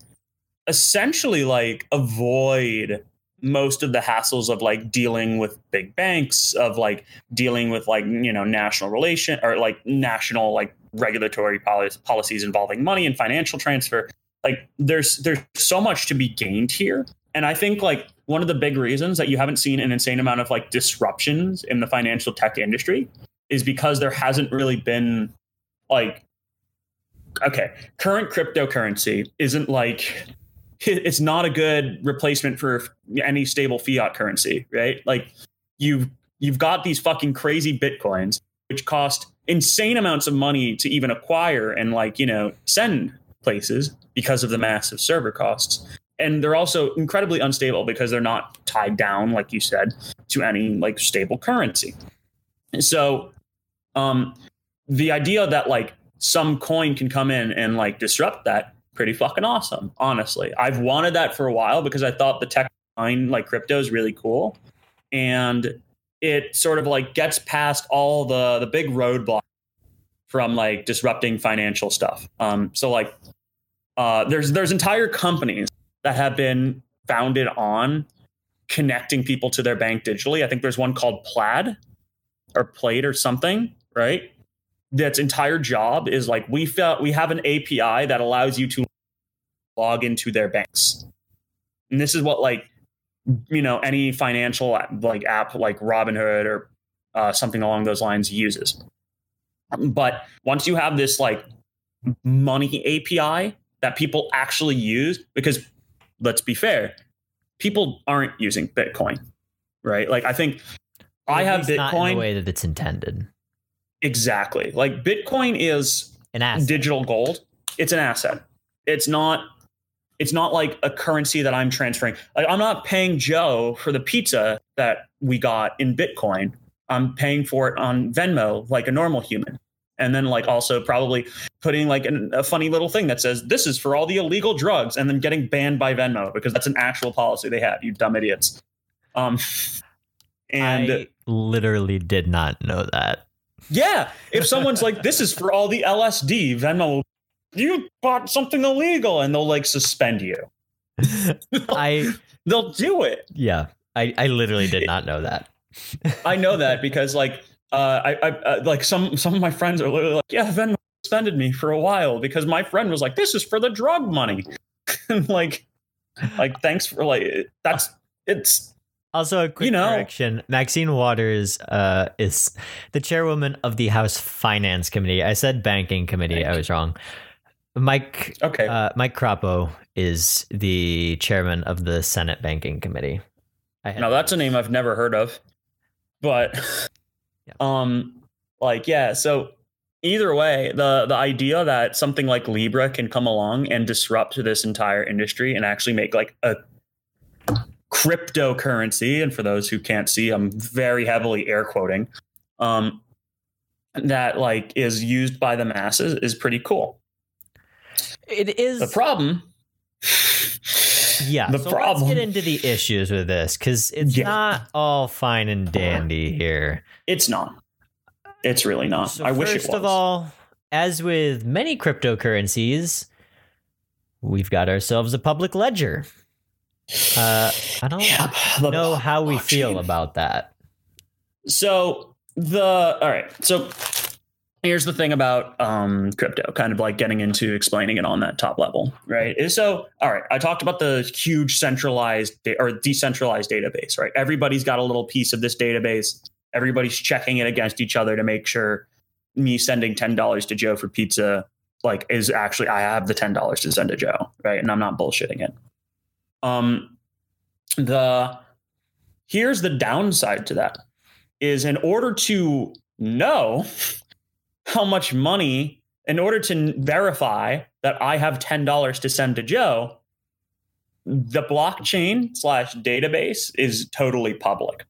essentially like avoid most of the hassles of like dealing with big banks of like dealing with like you know national relation or like national like regulatory policies involving money and financial transfer. Like there's there's so much to be gained here. And i think like one of the big reasons that you haven't seen an insane amount of like disruptions in the financial tech industry is because there hasn't really been like okay current cryptocurrency isn't like it's not a good replacement for any stable fiat currency right? Like you've you've got these fucking crazy bitcoins which cost insane amounts of money to even acquire and like you know send places because of the massive server costs. And they're also incredibly unstable because they're not tied down like you said to any like stable currency. So um the idea that like some coin can come in and like disrupt that, pretty fucking awesome. Honestly, I've wanted that for a while because I thought the tech behind like crypto is really cool, and it sort of like gets past all the the big roadblocks from like disrupting financial stuff. Um, so like, uh, there's there's entire companies that have been founded on connecting people to their bank digitally. I think there's one called Plaid or Plate or something, right? That's entire job is like we felt we have an API that allows you to log into their banks. And this is what like you know any financial like app like Robinhood or uh, something along those lines uses. But once you have this like money API that people actually use, because let's be fair, people aren't using Bitcoin, right? Like I think I have Bitcoin not in the way that it's intended. Exactly. Like Bitcoin is an asset. digital gold. It's an asset. It's not. It's not like a currency that I'm transferring. Like I'm not paying Joe for the pizza that we got in Bitcoin. I'm paying for it on Venmo like a normal human. And then like also probably putting like an, a funny little thing that says this is for all the illegal drugs and then getting banned by Venmo because that's an actual policy they have. You dumb idiots. Um, and I literally did not know that. Yeah, if someone's like this is for all the LSD, Venmo you bought something illegal and they'll like suspend you. I they'll do it. Yeah. I, I literally did not know that. I know that because like uh, I, I uh, like some some of my friends are literally like, yeah, Venmo suspended me for a while because my friend was like, this is for the drug money, and like, like thanks for like that's it's. Also, a quick you know, correction: Maxine Waters uh, is the chairwoman of the House Finance Committee. I said Banking Committee. I was wrong. Mike. Okay. Uh, Mike Crapo is the chairman of the Senate Banking Committee. Now that's a name I've never heard of, but yeah. um, like yeah. So either way, the the idea that something like Libra can come along and disrupt this entire industry and actually make like a cryptocurrency, and for those who can't see, I'm very heavily air quoting, um, that like is used by the masses is pretty cool. It is the problem. Yeah, the so problem. Let's get into the issues with this because it's yeah. not all fine and dandy here. It's not. It's really not. So I wish it was. First of all, as with many cryptocurrencies, we've got ourselves a public ledger. Uh, I don't know how we feel about that. So the all right. So here's the thing about um, crypto, kind of like getting into explaining it on that top level, right? So, all right, I talked about the huge centralized or decentralized database, right? Everybody's got a little piece of this database. Everybody's checking it against each other to make sure me sending ten dollars to Joe for pizza, like, is actually I have the ten dollars to send to Joe, right? And I'm not bullshitting it. Um, the here's the downside to that is in order to know how much money in order to verify that I have $10 to send to Joe, the blockchain slash database is totally public.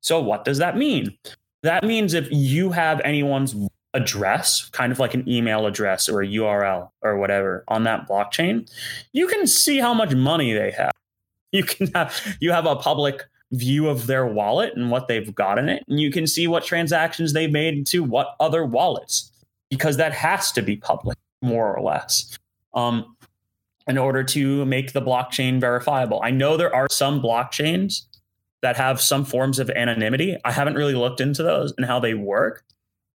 So, what does that mean? That means if you have anyone's address, kind of like an email address or a URL or whatever on that blockchain, you can see how much money they have. You can have you have a public view of their wallet and what they've got in it. And you can see what transactions they've made to what other wallets, because that has to be public, more or less, um, in order to make the blockchain verifiable. I know there are some blockchains that have some forms of anonymity. I haven't really looked into those and how they work.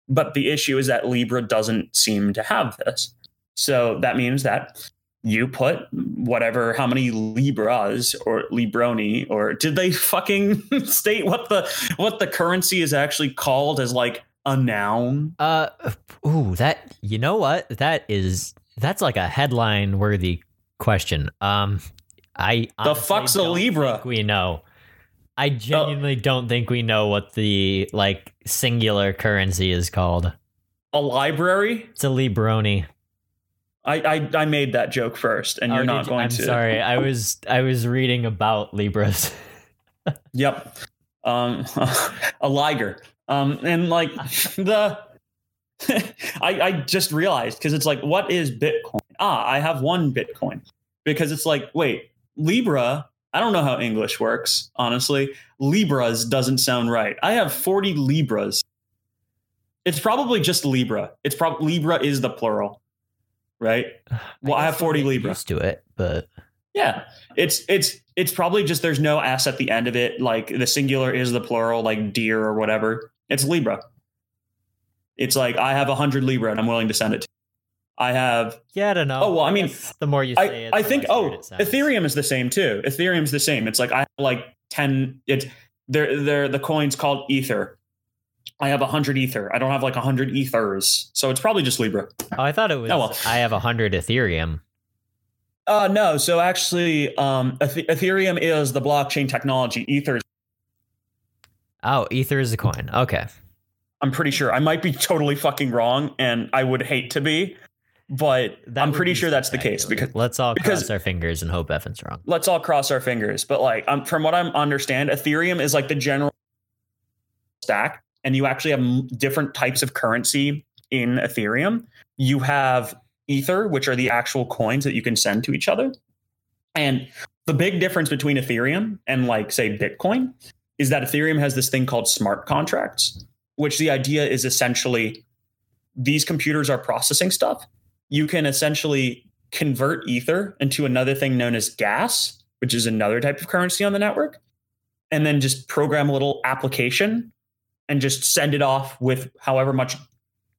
But the issue is that Libra doesn't seem to have this. So that means that you put whatever how many libras or libroni or did they fucking state what the what the currency is actually called as like a noun? Uh ooh that you know what? That is that's like a headline worthy question. Um i the fuck's a libra? we know. I genuinely uh, don't think we know what the like singular currency is called. A library? It's a libroni I, I, I made that joke first, and you're not going I'm to. sorry, I was I was reading about Libras. yep, um, a liger, um, and like the I, I just realized because it's like, what is Bitcoin? Ah, I have one Bitcoin because it's like, wait, Libra. I don't know how English works, honestly. Libras doesn't sound right. I have 40 Libras. It's probably just Libra. It's probably Libra is the plural, right? Well, I, I have 40 Libra. Used to it, but yeah, it's it's it's probably just there's no s at the end of it. Like the singular is the plural, like deer or whatever. It's Libra. It's like I have a hundred Libra and I'm willing to send it to. I have. Yeah, I don't know. Oh well, I mean, the more you say it, I think. Oh, Ethereum is the same too. Ethereum's the same. It's like I have like ten. It's they're they're the coins called Ether. I have a hundred Ether. I don't have like a hundred Ethers, so it's probably just Libra. Oh, I thought it was. Oh, well. I have a hundred Ethereum. Uh no. So actually, um, Ethereum is the blockchain technology. Ether. Oh, Ether is a coin. Okay. I'm pretty sure. I might be totally fucking wrong, and I would hate to be, but that I'm pretty sure that's the case because let's all because, cross our fingers and hope Evan's wrong. Let's all cross our fingers. But like, um, from what I understand, Ethereum is like the general stack, and you actually have different types of currency in Ethereum. You have Ether, which are the actual coins that you can send to each other, and the big difference between Ethereum and like say Bitcoin is that Ethereum has this thing called smart contracts which the idea is essentially these computers are processing stuff. You can essentially convert Ether into another thing known as gas, which is another type of currency on the network, and then just program a little application and just send it off with however much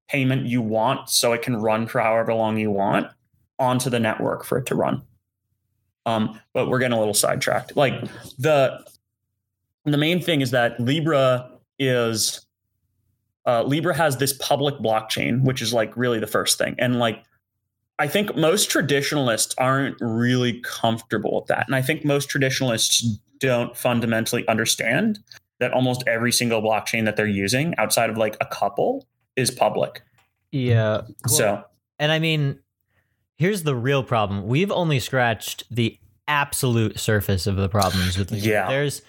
payment you want so it can run for however long you want onto the network for it to run. Um, but we're getting a little sidetracked. Like the the main thing is that Libra is uh, Libra has this public blockchain, which is like really the first thing. And like, I think most traditionalists aren't really comfortable with that. And I think most traditionalists don't fundamentally understand that almost every single blockchain that they're using outside of like a couple is public. Yeah. Well, so, and I mean, here's the real problem. We've only scratched the absolute surface of the problems with Libra. Yeah. There's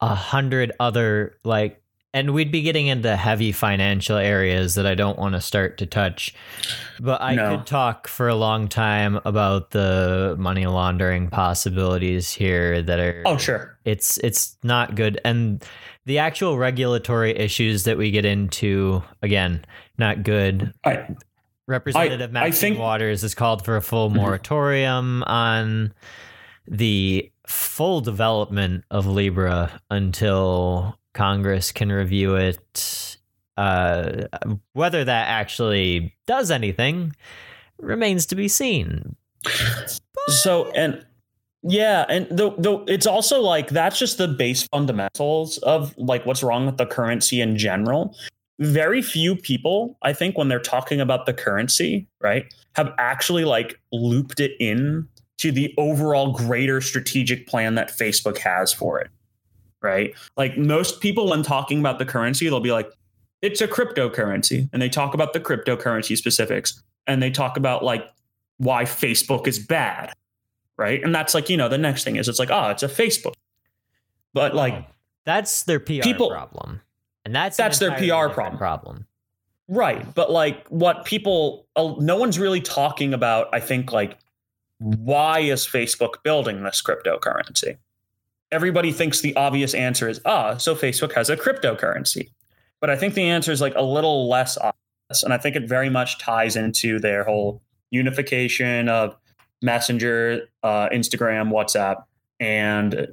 a hundred other like and we'd be getting into heavy financial areas that I don't want to start to touch. But I no. could talk for a long time about the money laundering possibilities here that are Oh, sure. It's it's not good and the actual regulatory issues that we get into again, not good. I, Representative I, Maxine I think, Waters has called for a full mm-hmm. moratorium on the full development of Libra until Congress can review it. Uh, whether that actually does anything remains to be seen. So and yeah, and the, the it's also like that's just the base fundamentals of like what's wrong with the currency in general. Very few people, I think, when they're talking about the currency, right, have actually like looped it in to the overall greater strategic plan that Facebook has for it right? Like most people, when talking about the currency, they'll be like, it's a cryptocurrency. And they talk about the cryptocurrency specifics and they talk about like why Facebook is bad, right? And that's like, you know, the next thing is it's like, oh, it's a Facebook. But like, that's their PR people, problem. And that's that's their PR problem. problem. Right. But like what people, uh, no one's really talking about, I think, like, why is Facebook building this cryptocurrency? Everybody thinks the obvious answer is ah, so Facebook has a cryptocurrency. But I think the answer is like a little less obvious. And I think it very much ties into their whole unification of Messenger, uh, Instagram, WhatsApp, and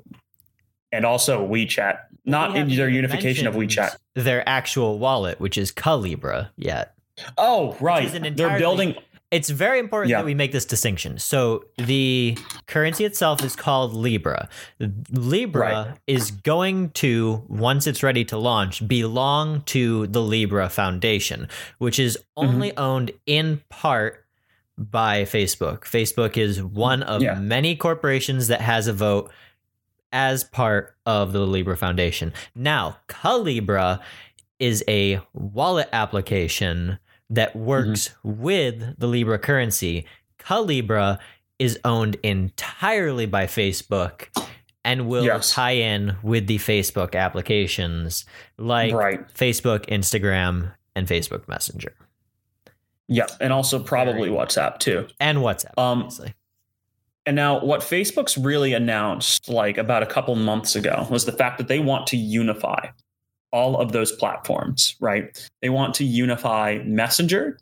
and also WeChat. Not in their unification of WeChat. Their actual wallet, which is Calibra, yet. Oh, right. They're building it's very important yeah. that we make this distinction. So the currency itself is called Libra. Libra right. is going to, once it's ready to launch, belong to the Libra Foundation, which is only mm-hmm. owned in part by Facebook. Facebook is one of yeah. many corporations that has a vote as part of the Libra Foundation. Now, Calibra is a wallet application that works mm-hmm. with the Libra currency. Calibra is owned entirely by Facebook and will yes. tie in with the Facebook applications like right. Facebook, Instagram, and Facebook Messenger. Yeah, and also probably WhatsApp too. and WhatsApp, Um, obviously. And now, what Facebook's really announced, like about a couple months ago, was the fact that they want to unify all of those platforms, right? They want to unify Messenger,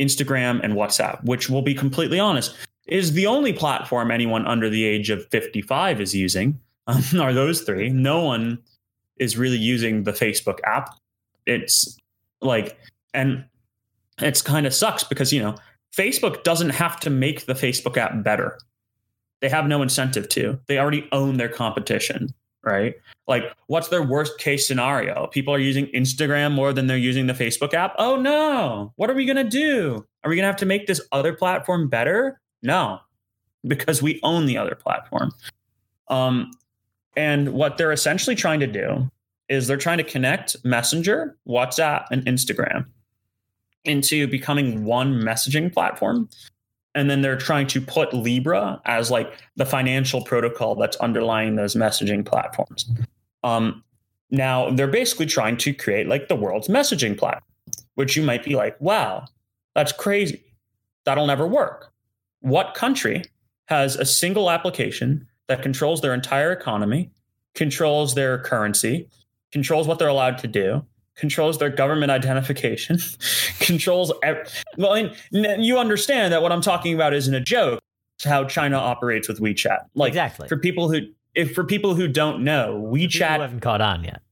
Instagram, and WhatsApp, which will be completely honest, is the only platform anyone under the age of 55 is using. Um, are those three? No one is really using the Facebook app. It's like, and it's kind of sucks because, you know, Facebook doesn't have to make the Facebook app better. They have no incentive to. They already own their competition, right? Like, what's their worst case scenario? People are using Instagram more than they're using the Facebook app. Oh no. What are we going to do? Are we going to have to make this other platform better? No, because we own the other platform. Um, and what they're essentially trying to do is they're trying to connect Messenger, WhatsApp, and Instagram into becoming one messaging platform. And then they're trying to put Libra as like the financial protocol that's underlying those messaging platforms. Um, now they're basically trying to create like the world's messaging platform, which you might be like, wow, that's crazy. That'll never work. What country has a single application that controls their entire economy, controls their currency, controls what they're allowed to do, controls their government identification, controls. Ev- well, and you understand that what I'm talking about isn't a joke. It's how China operates with WeChat. Like exactly. for people who, if for people who don't know, People who WeChat. haven't caught on yet.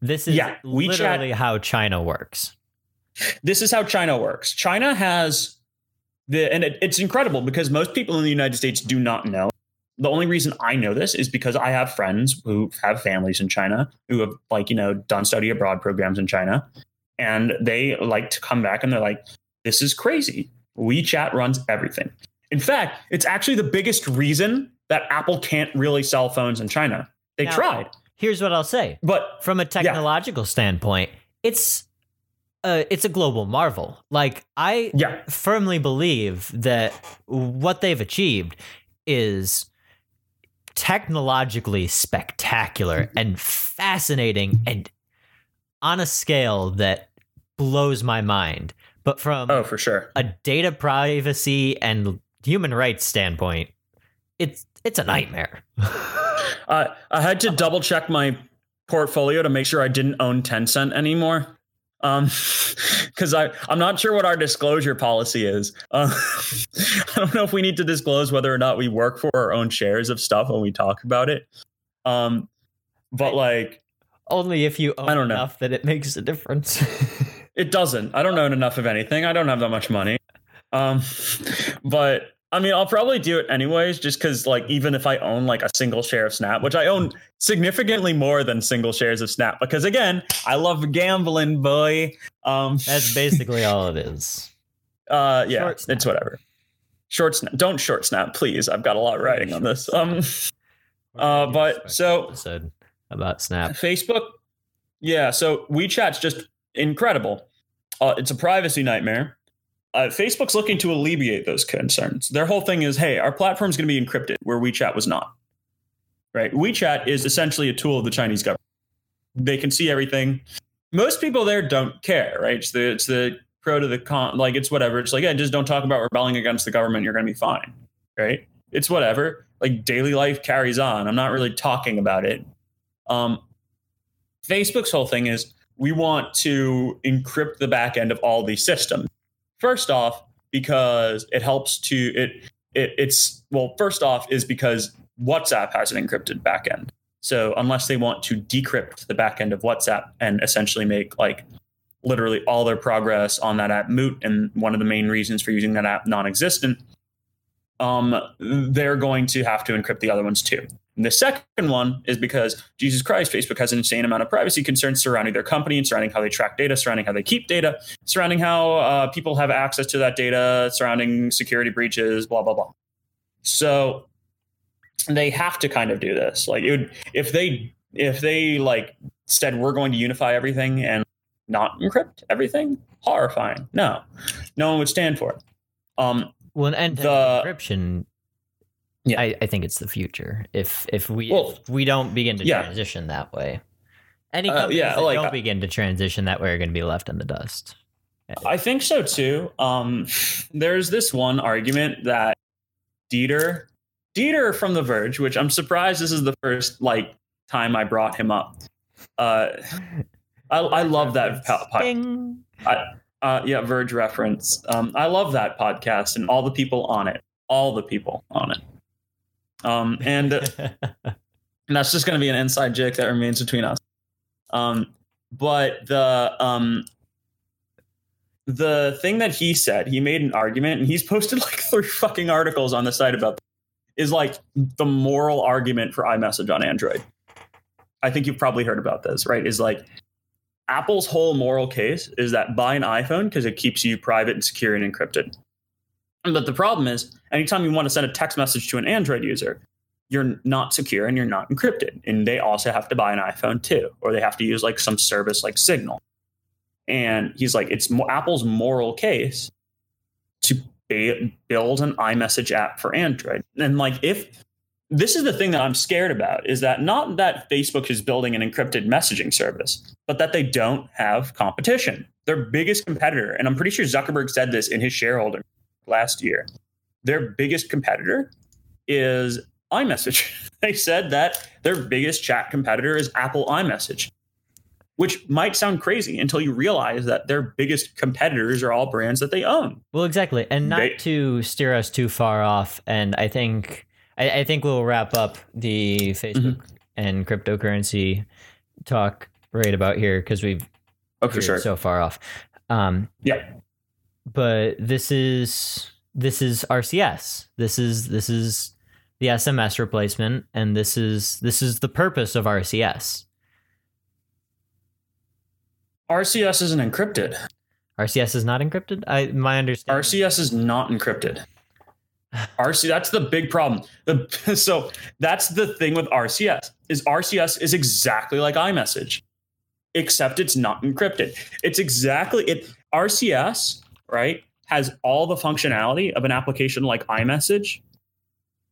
This is Yeah, WeChat- literally how China works. This is how China works. China has the, and it, it's incredible because most people in the United States do not know. The only reason I know this is because I have friends who have families in China who have like, you know, done study abroad programs in China. And they like to come back and they're like, this is crazy. WeChat runs everything. In fact, it's actually the biggest reason that Apple can't really sell phones in China. They Now- tried, Here's what I'll say. but From a technological standpoint, it's uh, it's a global marvel. Like I yeah, firmly believe that what they've achieved is technologically spectacular and fascinating and on a scale that blows my mind. But from oh, for sure. a data privacy and human rights standpoint, it's it's a nightmare. Uh, I had to double check my portfolio to make sure I didn't own Tencent anymore. Um, because I I'm not sure what our disclosure policy is. Uh, I don't know if we need to disclose whether or not we work for our own shares of stuff when we talk about it. Um, but like Only if you own I don't know. enough that it makes a difference. it doesn't. I don't own enough of anything. I don't have that much money. Um, but I mean, I'll probably do it anyways, just because, like, even if I own like a single share of Snap, which I own significantly more than single shares of Snap, because again, I love gambling, boy. Um, That's basically all it is. uh, yeah, it's whatever. Short Snap, don't short Snap, please. I've got a lot writing on this. Um, Uh, but so- episode about Snap. Facebook, yeah. So WeChat's just incredible. Uh, it's a privacy nightmare. Uh, Facebook's looking to alleviate those concerns. Their whole thing is, hey, our platform's going to be encrypted, where WeChat was not. Right? WeChat is essentially a tool of the Chinese government. They can see everything. Most people there don't care, right? It's the it's the pro to the con, like it's whatever. It's like, yeah, just don't talk about rebelling against the government. You're going to be fine, right? It's whatever. Like daily life carries on. I'm not really talking about it. Um, Facebook's whole thing is we want to encrypt the back end of all these systems. First off, because it helps to it, it it's well, first off is because WhatsApp has an encrypted backend. So unless they want to decrypt the backend of WhatsApp and essentially make like literally all their progress on that app moot and one of the main reasons for using that app non-existent, um, they're going to have to encrypt the other ones too. And the second one is because Jesus Christ, Facebook has an insane amount of privacy concerns surrounding their company and surrounding how they track data, surrounding how they keep data, surrounding how uh, people have access to that data, surrounding security breaches, blah blah blah. So they have to kind of do this. Like it would, if they if they like said we're going to unify everything and not encrypt everything, horrifying. No, no one would stand for it. Um, Well, and The- encryption. Yeah. I, I think it's the future. If if we Well, if we don't begin to yeah. transition that way, any Uh, companies yeah, that like, don't uh, begin to transition that way are going to be left in the dust. I think so too. Um, there's this one argument that Dieter, Dieter from The Verge, which I'm surprised this is the first like time I brought him up. Uh, I, I love that po- po- Ding. uh, yeah, Verge reference. Um, I love that podcast and all the people on it. All the people on it. Um, and and that's just going to be an inside joke that remains between us. Um, but the um, the thing that he said, he made an argument, and he's posted like three fucking articles on the site about is like the moral argument for iMessage on Android. I think you've probably heard about this, right? Is like Apple's whole moral case is that buy an iPhone because it keeps you private and secure and encrypted. But the problem is, anytime you want to send a text message to an Android user, you're not secure and you're not encrypted. And they also have to buy an iPhone too, or they have to use like some service like Signal. And he's like, it's Apple's moral case to build an iMessage app for Android. And like, if this is the thing that I'm scared about is that not that Facebook is building an encrypted messaging service, but that they don't have competition. Their biggest competitor, and I'm pretty sure Zuckerberg said this in his shareholder last year, their biggest competitor is iMessage. they said that their biggest chat competitor is Apple iMessage, which might sound crazy until you realize that their biggest competitors are all brands that they own. Well, exactly, and not They- to steer us too far off. And I think I, I think we'll wrap up the Facebook and cryptocurrency talk right about here because we've Oh, for veered sure. so far off. Um, yeah. But this is this is RCS. This is this is the SMS replacement, and this is this is the purpose of RCS. RCS isn't encrypted. RCS is not encrypted. I my understanding. RCS is not encrypted. RC that's the big problem. The, so that's the thing with RCS is RCS is exactly like iMessage, except it's not encrypted. It's exactly it. RCS right has all the functionality of an application like iMessage,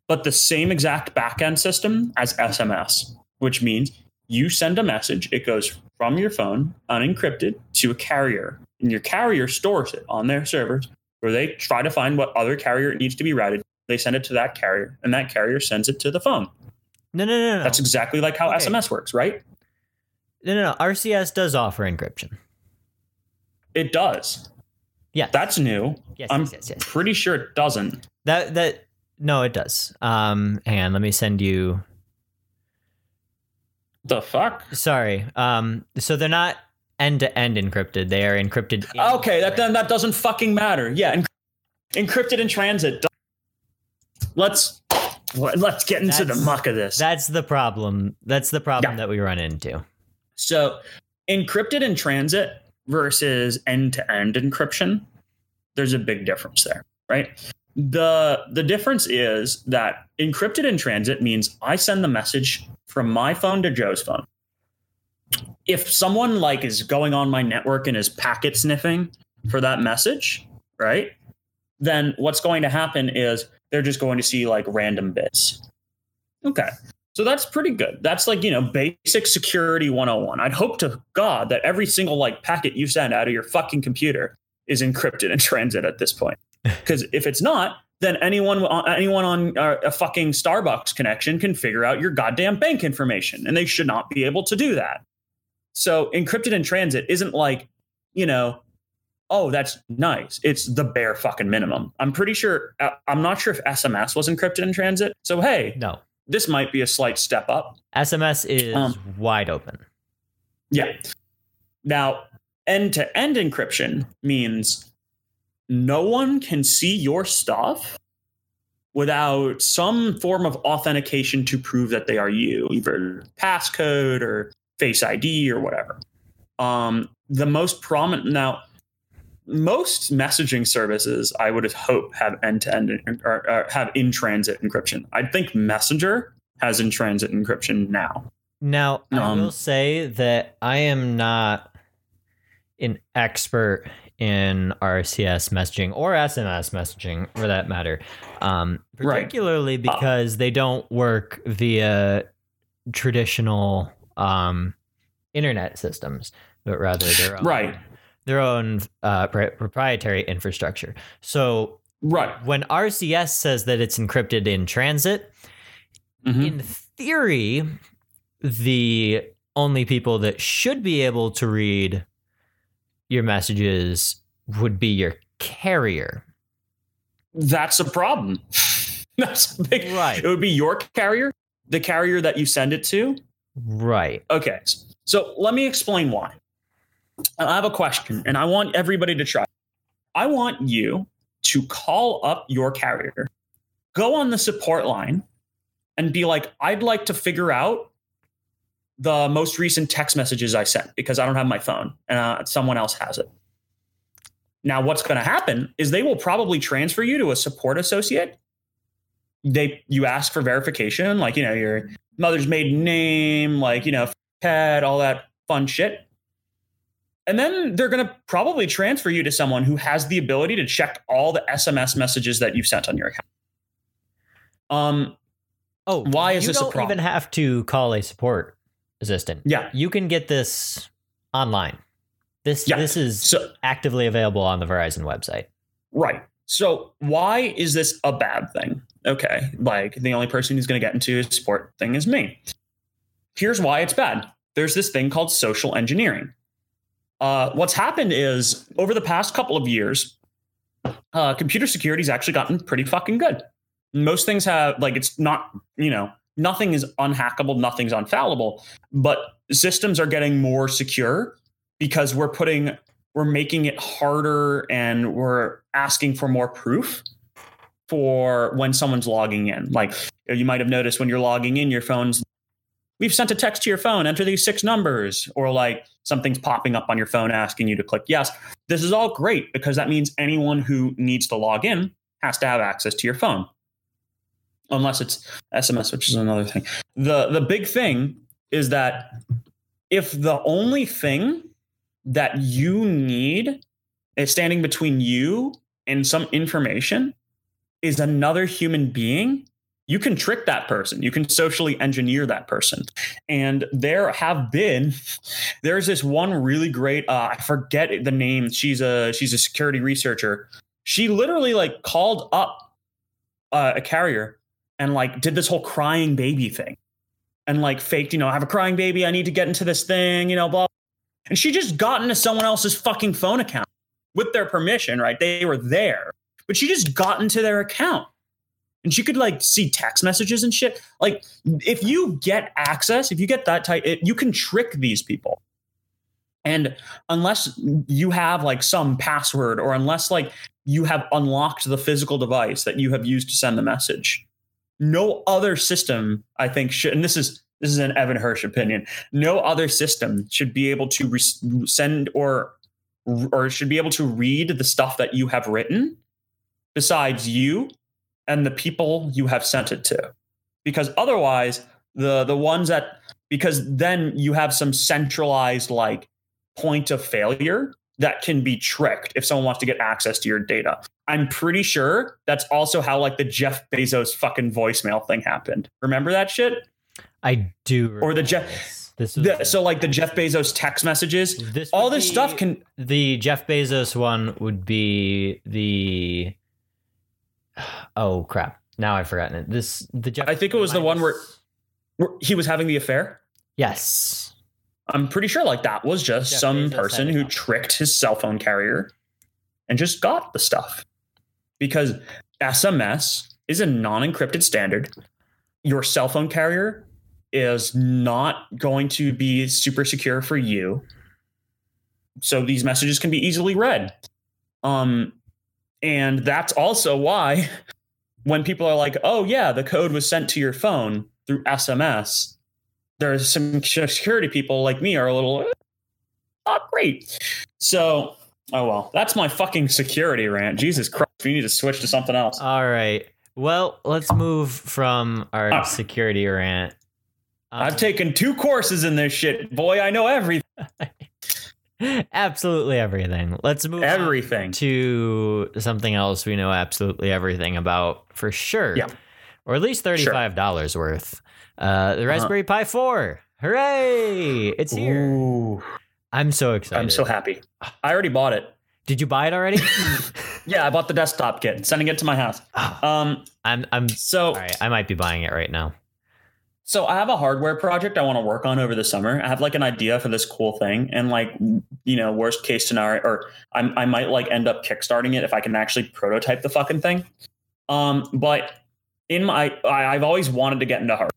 but the same exact backend system as SMS, which means you send a message, it goes from your phone unencrypted to a carrier, and your carrier stores it on their servers where they try to find what other carrier it needs to be routed. They send it to that carrier, and that carrier sends it to the phone. No, no, no, no. That's exactly like how Okay. SMS works, right? no, no, no. RCS does offer encryption. It does. Yeah, That's new. yes, I'm yes, yes, yes. pretty sure it doesn't. That that no, it does. Um, hang on, let me send you. The fuck? Sorry. Um, so they're not end to end encrypted. They are encrypted. Okay, that then that doesn't fucking matter. Yeah, enc- encrypted in transit. Let's let's get into the muck of this. That's the problem. That's the problem Yeah. that we run into. So, encrypted in transit versus end-to-end encryption, there's a big difference there, right? The the difference is that encrypted in transit means I send the message from my phone to Joe's phone. If someone like is going on my network and is packet sniffing for that message, right? Then what's going to happen is they're just going to see like random bits. Okay. So that's pretty good. That's like, you know, basic security 101. I'd hope to God that every single like packet you send out of your fucking computer is encrypted in transit at this point. Because if it's not, then anyone anyone on uh, a fucking Starbucks connection can figure out your goddamn bank information, and they should not be able to do that. So encrypted in transit isn't like, you know, oh, that's nice. It's the bare fucking minimum. I'm pretty sure. uh, I'm not sure if SMS was encrypted in transit. So hey, No, this might be a slight step up. SMS is Um, wide open. Yeah. Now, end to end encryption means no one can see your stuff without some form of authentication to prove that they are you, either passcode or face ID or whatever. Um, the most prominent now, most messaging services I would hope have end to end or or have in transit encryption. I think Messenger has in transit encryption now. Now, I Um, will say that I am not an expert in RCS messaging or SMS messaging for that matter. Um, Right. particularly because they don't work via traditional um, internet systems, but rather their own, Right. Their own uh, pri- proprietary infrastructure. So Right. when RCS says that it's encrypted in transit, Mhm. in theory, the only people that should be able to read your messages would be your carrier. That's a problem. That's a big. Right. It would be your carrier, the carrier that you send it to. Right. Okay. So let me explain why. I have a question, and I want everybody to try. I want you to call up your carrier, go on the support line, and be like, I'd like to figure out the most recent text messages I sent because I don't have my phone and uh, someone else has it. Now, what's going to happen is they will probably transfer you to a support associate. They you ask for verification, like you know your mother's maiden name, like you know pet, all that fun shit. And then they're going to probably transfer you to someone who has the ability to check all the SMS messages that you've sent on your account. Um, Oh, Why is this a problem? You don't even have to call a support assistant. yeah. You can get this online. This Yeah. this is So actively available on the Verizon website. Right. So why is this a bad thing? Okay. Like the only person who's going to get into a support thing is me. Here's why it's bad. There's this thing called social engineering. Uh, what's happened is over the past couple of years, uh, computer security's actually gotten pretty fucking good. Most things have like it's not you know nothing is unhackable, nothing's unfallible, but systems are getting more secure because we're putting we're making it harder and we're asking for more proof for when someone's logging in. Like you might have noticed when you're logging in, your phone's we've sent a text to your phone, enter these six numbers, or like something's popping up on your phone asking you to click yes. This is all great because that means anyone who needs to log in has to have access to your phone. Unless it's SMS, which is another thing. The the big thing is that if the only thing that you need is standing between you and some information is another human being, you can trick that person. You can socially engineer that person. And there have been, there's this one really great, uh, I forget the name. She's a she's a security researcher. She literally like called up uh, a carrier and like did this whole crying baby thing and like faked, you know, I have a crying baby. I need to get into this thing, you know, blah. And she just got into someone else's fucking phone account with their permission, right? They were there, but she just got into their account and she could like see text messages and shit. Like, if you get access, if you get that type, it, you can trick these people. And unless you have like some password or unless like you have unlocked the physical device that you have used to send the message, no other system, I think, should, and this is this is an Evan Hirsch opinion. No other system should be able to re- send or or should be able to read the stuff that you have written besides you and the people you have sent it to. Because otherwise, the the ones that because then you have some centralized like point of failure that can be tricked if someone wants to get access to your data. I'm pretty sure that's also how like the Jeff Bezos fucking voicemail thing happened. Remember that shit? I do. Or the Jeff- this. This The- so like the Jeff Bezos text messages, this all this be- stuff can The Jeff Bezos one would be the. Oh crap! Now I've forgotten it. This the Jeff. I think it was the one where- where he was having the affair. Yes. I'm pretty sure like that was just Jeff some Bezos person who up. tricked his cell phone carrier and just got the stuff. Because SMS is a non-encrypted standard. Your cell phone carrier is not going to be super secure for you. So these messages can be easily read. Um and that's also why when people are like, "Oh yeah, the code was sent to your phone through SMS." there's some security people like me are a little not great. So, oh well, that's my fucking security rant. Jesus Christ, we need to switch to something else. All right. Well, let's move from our Ah. security rant. Um, I've taken two courses in this shit, boy. I know everything. absolutely everything. Let's move Everything. to something else we know absolutely everything about for sure. Yeah. Or at least thirty-five dollars worth. Uh, the Raspberry Pi Four. Hooray! It's here. Ooh. I'm so excited. I'm so happy. I already bought it. Did you buy it already? Yeah, I bought the desktop kit, sending it to my house. Um, I'm I'm so all right. I might be buying it right now. So I have a hardware project I want to work on over the summer. I have like an idea for this cool thing, and like you know, worst case scenario, or I, I might like end up kickstarting it if I can actually prototype the fucking thing. Um, but in my, I, I've always wanted to get into hardware,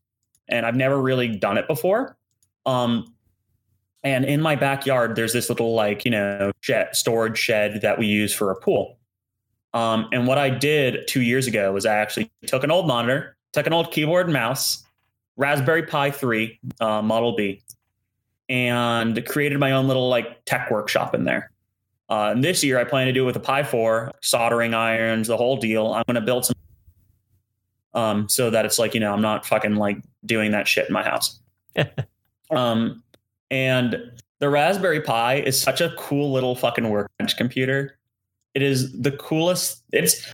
and I've never really done it before. Um, and in my backyard, there's this little like you know shed, storage shed that we use for a pool. Um, and what I did two years ago was I actually took an old monitor, took an old keyboard and mouse, Raspberry Pi 3 uh, Model B, and created my own little like tech workshop in there. Uh, and this year, I plan to do it with a Pi 4, soldering irons, the whole deal. I'm going to build some, um, so that it's like you know I'm not fucking like doing that shit in my house. um, and the Raspberry Pi is such a cool little fucking workbench computer. It is the coolest. It's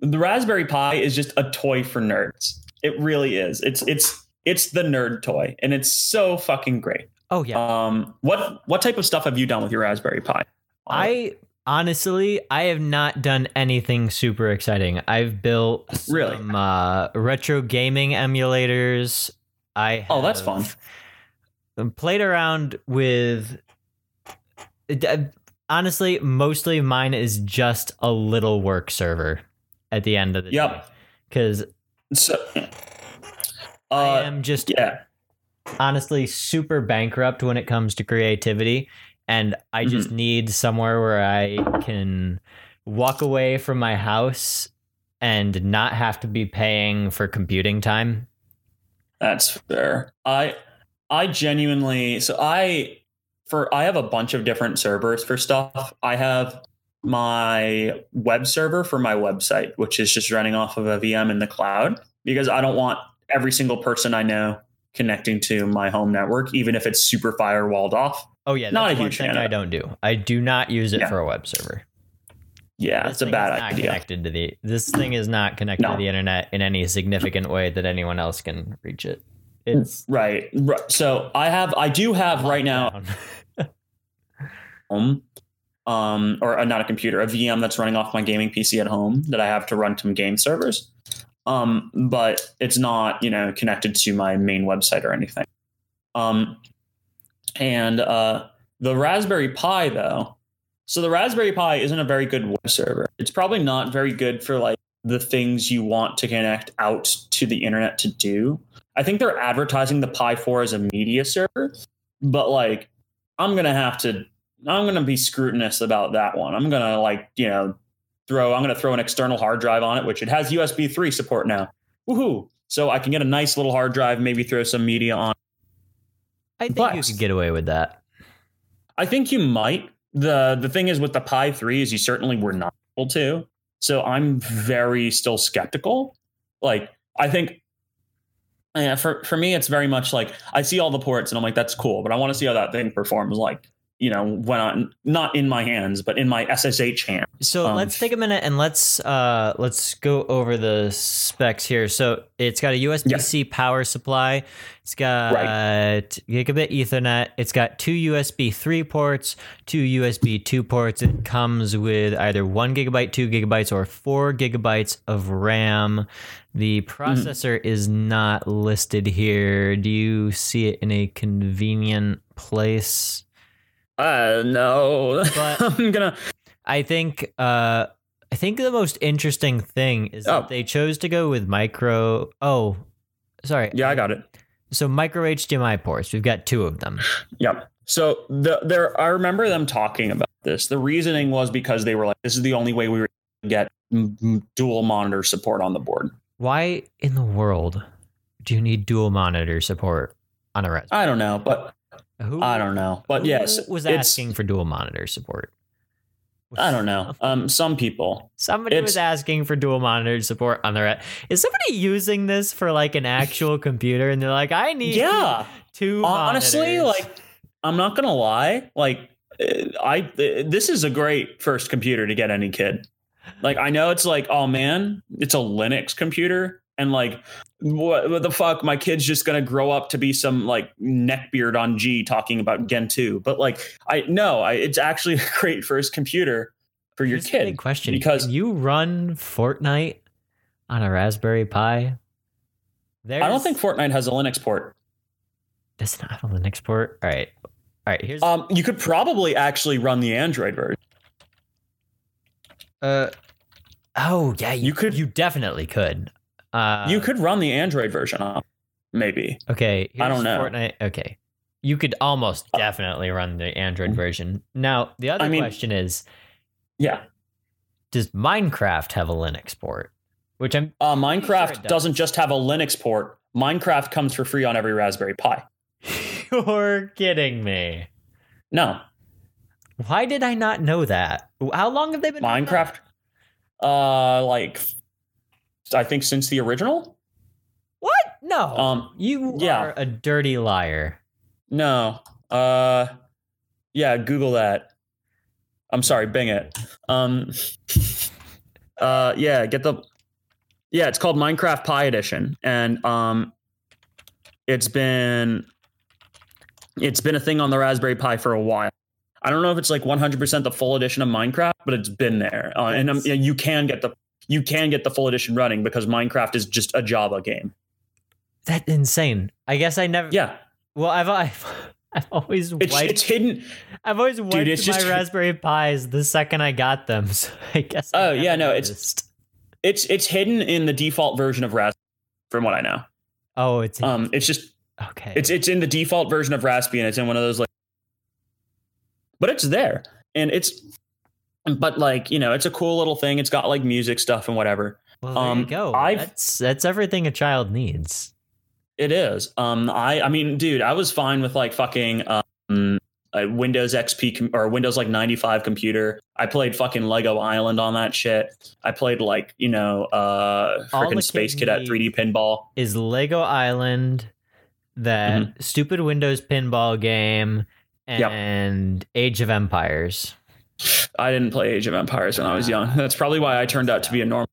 the Raspberry Pi is just a toy for nerds. It really is. It's it's it's the nerd toy, and it's so fucking great. Oh yeah. Um, what what type of stuff have you done with your Raspberry Pi? I honestly, I have not done anything super exciting. I've built some, Really? uh, retro gaming emulators. I Oh, that's fun. Played around with. uh, Honestly, mostly mine is just a little work server at the end of the day. Yep. Because So, I uh, am just yeah, honestly super bankrupt when it comes to creativity and i just Mm-hmm. need somewhere where i can walk away from my house and not have to be paying for computing time That's fair. I I genuinely so I for I have a bunch of different servers for stuff. I have my web server for my website, which is just running off of a VM in the cloud because I don't want every single person I know connecting to my home network, even if it's super firewalled off. oh yeah that's Not a huge thing i don't do i do not use it Yeah. for a web server Yeah, This it's a bad not idea. connected to the this thing is not connected No. to the internet in any significant way that anyone else can reach it it's Right. right. So I have I do have right now home um or uh, not a computer a vm that's running off my gaming pc at home that i have to run some game servers um but it's not you know connected to my main website or anything. Um and uh the raspberry pi though so the raspberry pi isn't a very good web server. It's probably not very good for like the things you want to connect out to the internet to do. I think they're advertising the pi 4 as a media server but like i'm gonna have to I'm to be scrutinous about that one. I'm to like, you know, throw, I'm going to throw an external hard drive on it, which it has USB 3 support now. Woohoo. So I can get a nice little hard drive, maybe throw some media on. i think But- you could get away with that I think you might. The the thing is with the Pi 3 is you certainly were not able to. So I'm very still skeptical. Like I think yeah, for for me it's very much like I see all the ports and I'm like that's cool, but I want to see how that thing performs like, you know, when I not in my hands, but in my SSH hand. So Um, let's take a minute and let's uh, let's go over the specs here. So it's got a USB C power supply. It's got gigabit Ethernet. It's got two USB three ports, two USB two ports. It comes with either one gigabyte, two gigabytes, or four gigabytes of RAM. The processor is not listed here. Do you see it in a convenient place? Uh no. But- I'm gonna I think uh I think the most interesting thing is Oh. that they chose to go with micro oh sorry. Yeah, I got it. So micro HDMI ports. We've got two of them. Yep. So the there I remember them talking about this. The reasoning was because they were like, this is the only way we get m- m- dual monitor support on the board. Why in the world do you need dual monitor support on a Raspberry? I don't know, but Who, I don't know. But who yes, was it's- asking for dual monitor support? I don't know. Um, some people. Somebody was asking for dual monitor support on their. Is somebody using this for like an actual computer? And they're like, I need Yeah. two. Honestly, monitors." like I'm not gonna lie. Like uh, I, uh, this is a great first computer to get any kid. Like I know it's like, oh man, it's a Linux computer, and like what, what the fuck my kid's just gonna grow up to be some like neckbeard on g talking about Gentoo but like i no I, it's actually a great first computer for your Here's a kid big question because- Can you run Fortnite on a Raspberry Pi? There's, i don't think fortnite has a linux port does not have a Linux port. All right, all right. Here's um you could probably actually run the android version uh oh yeah you, You could- you definitely could. Uh, you could run the android version on maybe Okay, I don't know. Fortnite. Okay, you could almost Uh, definitely run the Android version. Now the other I mean- question is, yeah does Minecraft have a Linux port? Which I'm uh, minecraft it does. doesn't just have a linux port minecraft comes for free on every raspberry pi You're kidding me. no Why did I not know that? How long have they been minecraft uh like i think since the original What? No. um you yeah. are a dirty liar. No. Uh yeah, Google that. I'm sorry, Bing it. Um uh yeah, get the Yeah, it's called Minecraft Pi Edition and um it's been it's been a thing on the Raspberry Pi for a while. I don't know if it's like 100% the full edition of Minecraft, but it's been there. Uh, and um, you can get the you can get the full edition running because Minecraft is just a Java game. That's insane. I guess I never. Yeah, Well, I've I've, I've always it's wiped. it's hidden I've always wiped it's my just- Raspberry Pis the second I got them. So I guess. I Oh, yeah, never no, it's- noticed. It's it's hidden in the default version of Raspberry, from what I know. Oh, it's Um, it's just okay. it's it's in the default version of Raspberry, and it's in one of those like, but it's there, and it's, but like you know, it's a cool little thing. It's got like music stuff and whatever. well, there um, you go. I've- That's that's everything a child needs. It is. Um, I I mean, dude, I was fine with like fucking um. A Windows XP com- or Windows like 95 computer. I played fucking Lego Island on that shit. I played like, you know, uh freaking Space kid Cadet needs- 3D pinball. Is Lego Island that Mm-hmm. stupid Windows pinball game Yep. and Age of Empires? I didn't play Age of Empires when I was young. That's probably why I turned out to be a normal.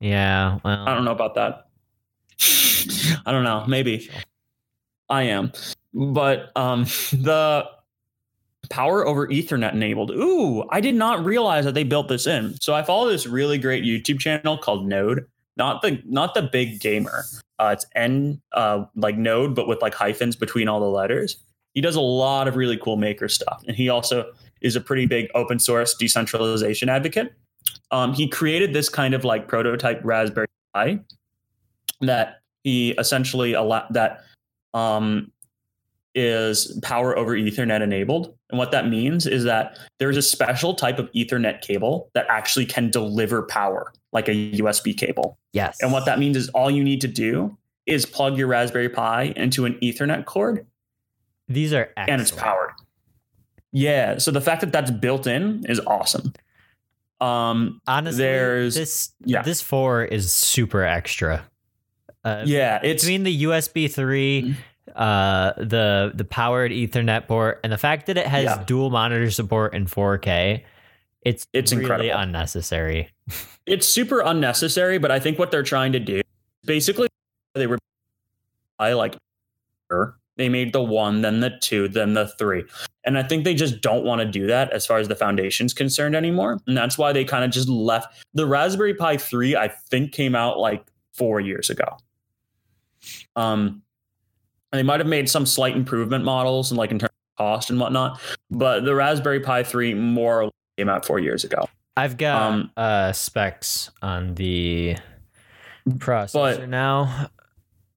Yeah. Well, I don't know about that. I don't know. Maybe I am, but um, the power over Ethernet enabled. Ooh, I did not realize that they built this in. So I follow this really great YouTube channel called Node. Not the not the big gamer. Uh, it's N uh, like Node, but with like hyphens between all the letters. He does a lot of really cool maker stuff, and he also is a pretty big open source decentralization advocate. Um, he created this kind of like prototype Raspberry Pi that he essentially allow that um, is power over Ethernet enabled. And what that means is that there's a special type of Ethernet cable that actually can deliver power, like a USB cable. yes. And what that means is all you need to do is plug your Raspberry Pi into an Ethernet cord These are excellent. and it's powered. Yeah. So the fact that that's built in is awesome. Um, Honestly, There's- this yeah. this four is super extra. Uh, yeah, it's between the USB three, uh, the the powered Ethernet port, and the fact that it has Yeah. dual monitor support in 4K, it's It's really incredible. unnecessary. it's super unnecessary, but I think what they're trying to do basically they were I like they made the one, then the two, then the three. And I think they just don't want to do that as far as the foundation's concerned anymore. And that's why they kind of just left the Raspberry Pi 3, I think came out like four years ago. Um and they might have made some slight improvement models and like in terms of cost and whatnot. But the Raspberry Pi 3 more came out four years ago. I've got Um, uh, specs on the processor now.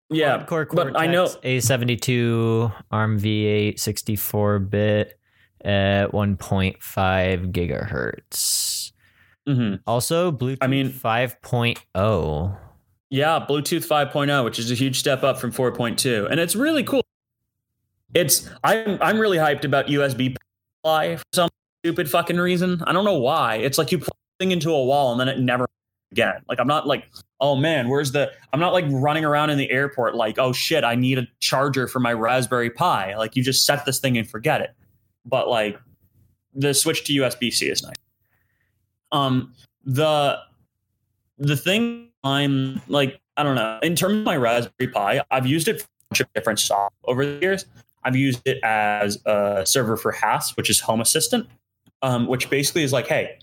Yeah. Core but I know- A72 ARM V8 64 bit at 1.5 gigahertz. hmm Also, Bluetooth I mean- 5.0. Yeah, Bluetooth 5.0, which is a huge step up from 4.2, and it's really cool. It's I'm I'm really hyped about USB supply for some stupid fucking reason. I don't know why. It's like you plug thing into a wall and then it never again. Like I'm not like, oh man, where's the? I'm not like running around in the airport like, oh shit, I need a charger for my Raspberry Pi. Like you just set this thing and forget it. But like the switch to USB C is nice. Um, the the thing I'm like I don't know. In terms of my Raspberry Pi, I've used it for a bunch of different stuff over the years. I've used it as a server for HASS, which is Home Assistant, um, which basically is like, hey,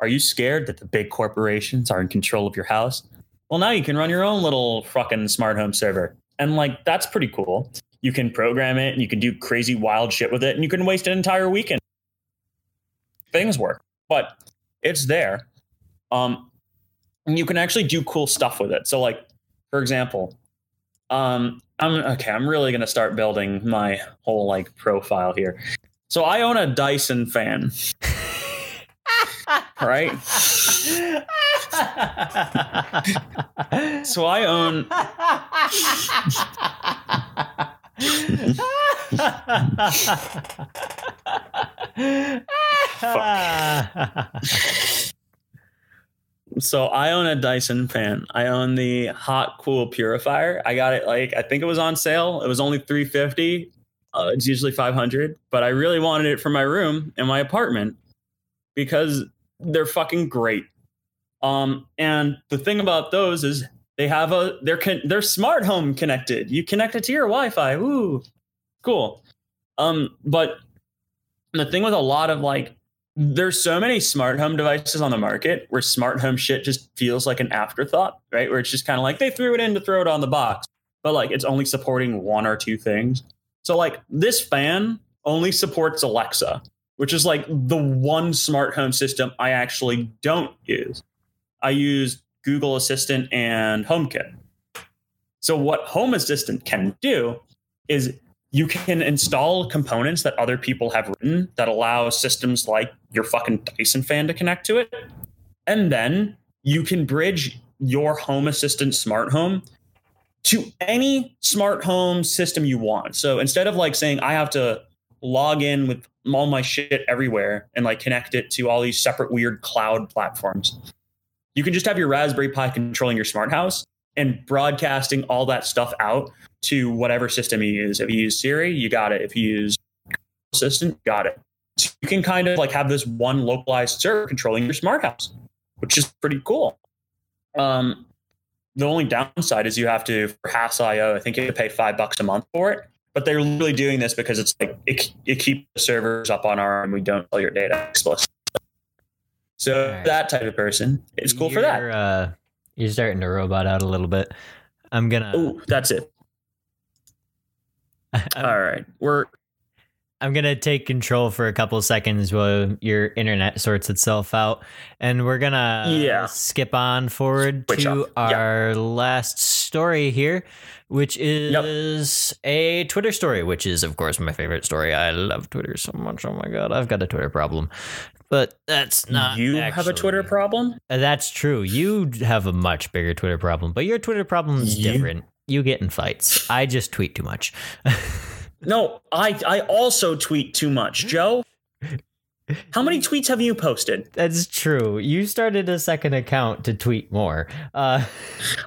are you scared that the big corporations are in control of your house? Well, now you can run your own little fucking smart home server. And like, that's pretty cool. You can program it and you can do crazy wild shit with it and you can waste an entire weekend. Things work, but it's there. Um, and you can actually do cool stuff with it. So, like, for example, um, I'm okay. I'm really gonna start building my whole like profile here. So I own a Dyson fan, right? so I own. So I own a Dyson fan. I own the hot cool purifier. I got it like I think it was on sale. It was only 350. Uh, it's usually 500, but I really wanted it for my room in my apartment because they're fucking great. Um, and the thing about those is they have a they're con- they're smart home connected. You connect it to your Wi-Fi. Ooh, cool. Um, but the thing with a lot of like there's so many smart home devices on the market where smart home shit just feels like an afterthought, right? Where it's just kind of like they threw it in to throw it on the box, but like it's only supporting one or two things. So like this fan only supports Alexa, which is like the one smart home system I actually don't use. I use Google Assistant and HomeKit. So what Home Assistant can do is you can install components that other people have written that allow systems like your fucking Dyson fan to connect to it. And then you can bridge your home assistant smart home to any smart home system you want. So instead of like saying I have to log in with all my shit everywhere and like connect it to all these separate weird cloud platforms, you can just have your Raspberry Pi controlling your smart house and broadcasting all that stuff out to whatever system you use. If you use Siri, you got it. If you use Assistant, got it. So you can kind of like have this one localized server controlling your smart house, which is pretty cool. Um, the only downside is you have to for Hass.io, I think you have to pay five bucks a month for it. But they're really doing this because it's like it, it keeps the servers up on our and we don't sell your data explicitly. So right. that type of person, it's cool you're, for that. Uh, you're starting to robot out a little bit. I'm gonna. Oh, that's it. All right, we're. I'm gonna take control for a couple seconds while your internet sorts itself out, and we're gonna yeah. skip on forward Switch to our yep. last story here, which is yep. a Twitter story, which is of course my favorite story. I love Twitter so much. Oh my god, I've got a Twitter problem, but that's not. You actually, have a Twitter problem. Uh, that's true. You have a much bigger Twitter problem, but your Twitter problem is you? different. You get in fights. I just tweet too much. no, I I also tweet too much, Joe. How many tweets have you posted? That's true. You started a second account to tweet more. Uh,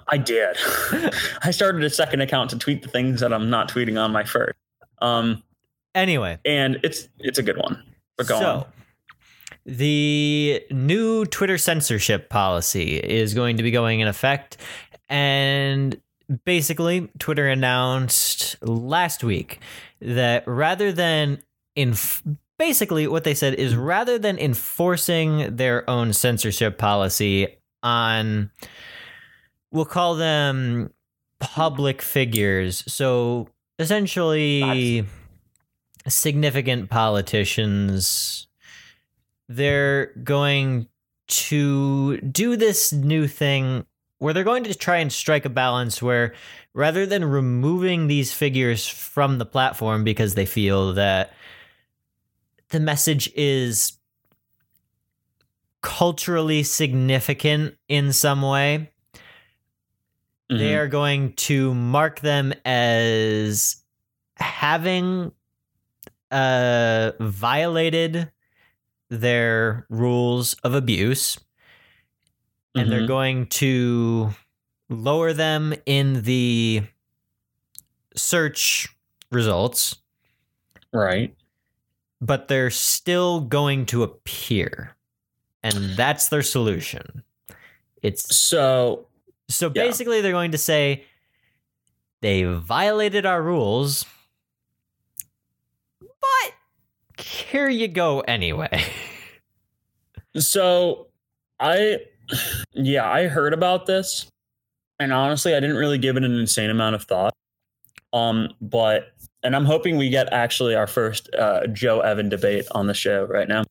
I did. I started a second account to tweet the things that I'm not tweeting on my first. Um. Anyway, and it's it's a good one. But go so, on. The new Twitter censorship policy is going to be going in effect, and basically, Twitter announced last week that rather than in basically what they said is rather than enforcing their own censorship policy on we'll call them public figures. So essentially significant politicians they're going to do this new thing where they're going to try and strike a balance where rather than removing these figures from the platform because they feel that the message is culturally significant in some way, mm-hmm. they are going to mark them as having uh, violated their rules of abuse and mm-hmm. they're going to lower them in the search results. Right. But they're still going to appear. And that's their solution. It's so So Yeah. basically, they're going to say they violated our rules, but here you go anyway. So I yeah, I heard about this and honestly I didn't really give it an insane amount of thought. Um but and I'm hoping we get actually our first uh, Joe Evan debate on the show right now.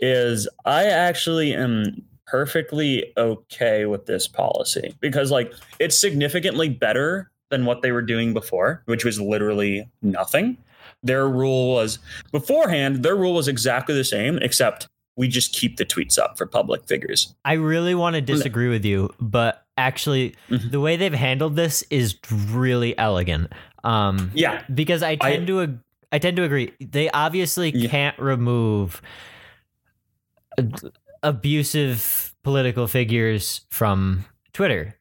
Is I actually am perfectly okay with this policy because like it's significantly better than what they were doing before, which was literally nothing. Their rule was beforehand, their rule was exactly the same, except we just keep the tweets up for public figures. I really want to disagree with you, but actually, Mhm. the way they've handled this is really elegant. Um, Yeah. because I tend to ag- I tend to agree. They obviously Yeah. can't remove abusive political figures from Twitter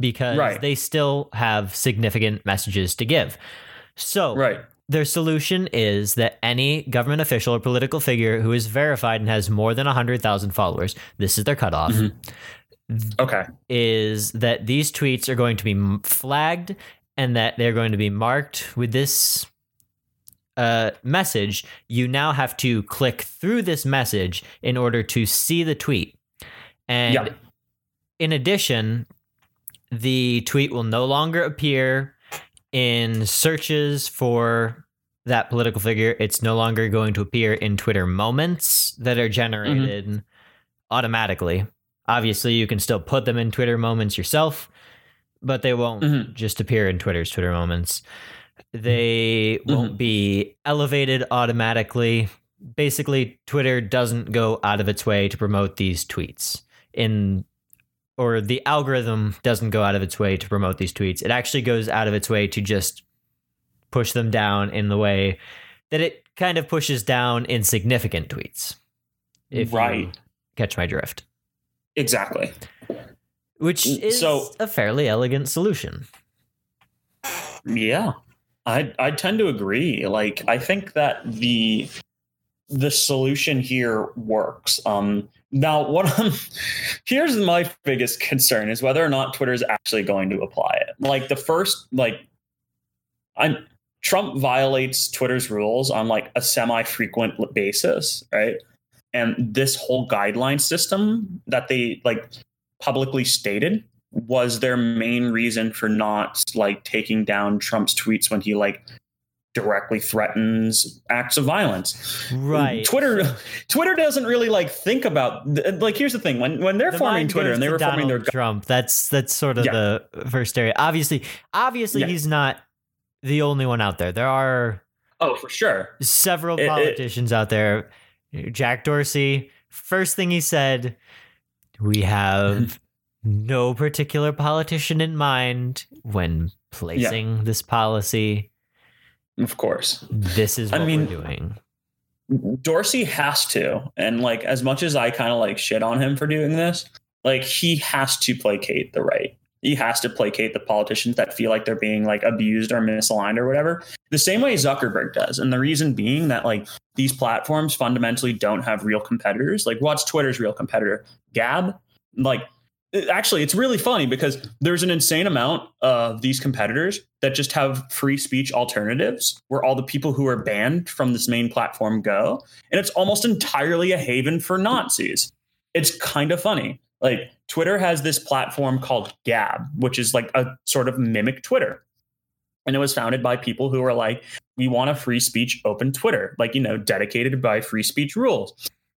because Right. they still have significant messages to give. So Right. Their solution is that any government official or political figure who is verified and has more than 100,000 followers, this is their cutoff, Mhm. Okay. is that these tweets are going to be flagged and that they're going to be marked with this uh, message. You now have to click through this message in order to see the tweet. And Yeah. in addition, the tweet will no longer appear in searches for that political figure. It's no longer going to appear in Twitter moments that are mm-hmm. generated automatically. Obviously, you can still put them in Twitter moments yourself, but they won't Mhm. just appear in Twitter's Twitter moments. Mm-hmm. They won't mm-hmm. be elevated automatically. Basically, Twitter doesn't go out of its way to promote these tweets. In or the algorithm doesn't go out of its way to promote these tweets. It actually goes out of its way to just push them down in the way that it kind of pushes down insignificant tweets. If you Right. catch my drift. Exactly. Which Mm, is so- a fairly elegant solution. Yeah. I I tend to agree. Like I think that the the solution here works. Um now what I'm here's my biggest concern is whether or not Twitter is actually going to apply it. Like the first like I'm Trump violates Twitter's rules on like a semi-frequent basis, right? And this whole guideline system that they like publicly stated was their main reason for not like taking down Trump's tweets when he like directly threatens acts of violence. Right. Twitter Twitter doesn't really like think about uh, like here's the thing when when they're The forming Twitter and they were forming their Donald Trump. That's that's sort of Yeah. the first area. Obviously, obviously Yeah. he's not the only one out there. There are Oh, for sure. several It- it- politicians out there. Jack Dorsey, first thing he said, we have no particular politician in mind when placing this policy. Of course. This is I what mean- we're doing. Dorsey has to. And like as much as I kind of like shit on him for doing this, like he has to placate the right. He has to placate the politicians that feel like they're being like abused or misaligned or whatever. The same way Zuckerberg does. And the reason being that like these platforms fundamentally don't have real competitors. Like what's Twitter's real competitor? Gab? Like actually it's really funny because there's an insane amount of these competitors that just have free speech alternatives where all the people who are banned from this main platform go. And it's almost entirely a haven for nazis. It's kind of funny. Like twitter has this platform called gab which is like a sort of mimic twitter. And it was founded by people who are like we want a free speech open twitter like you know dedicated by free speech rules.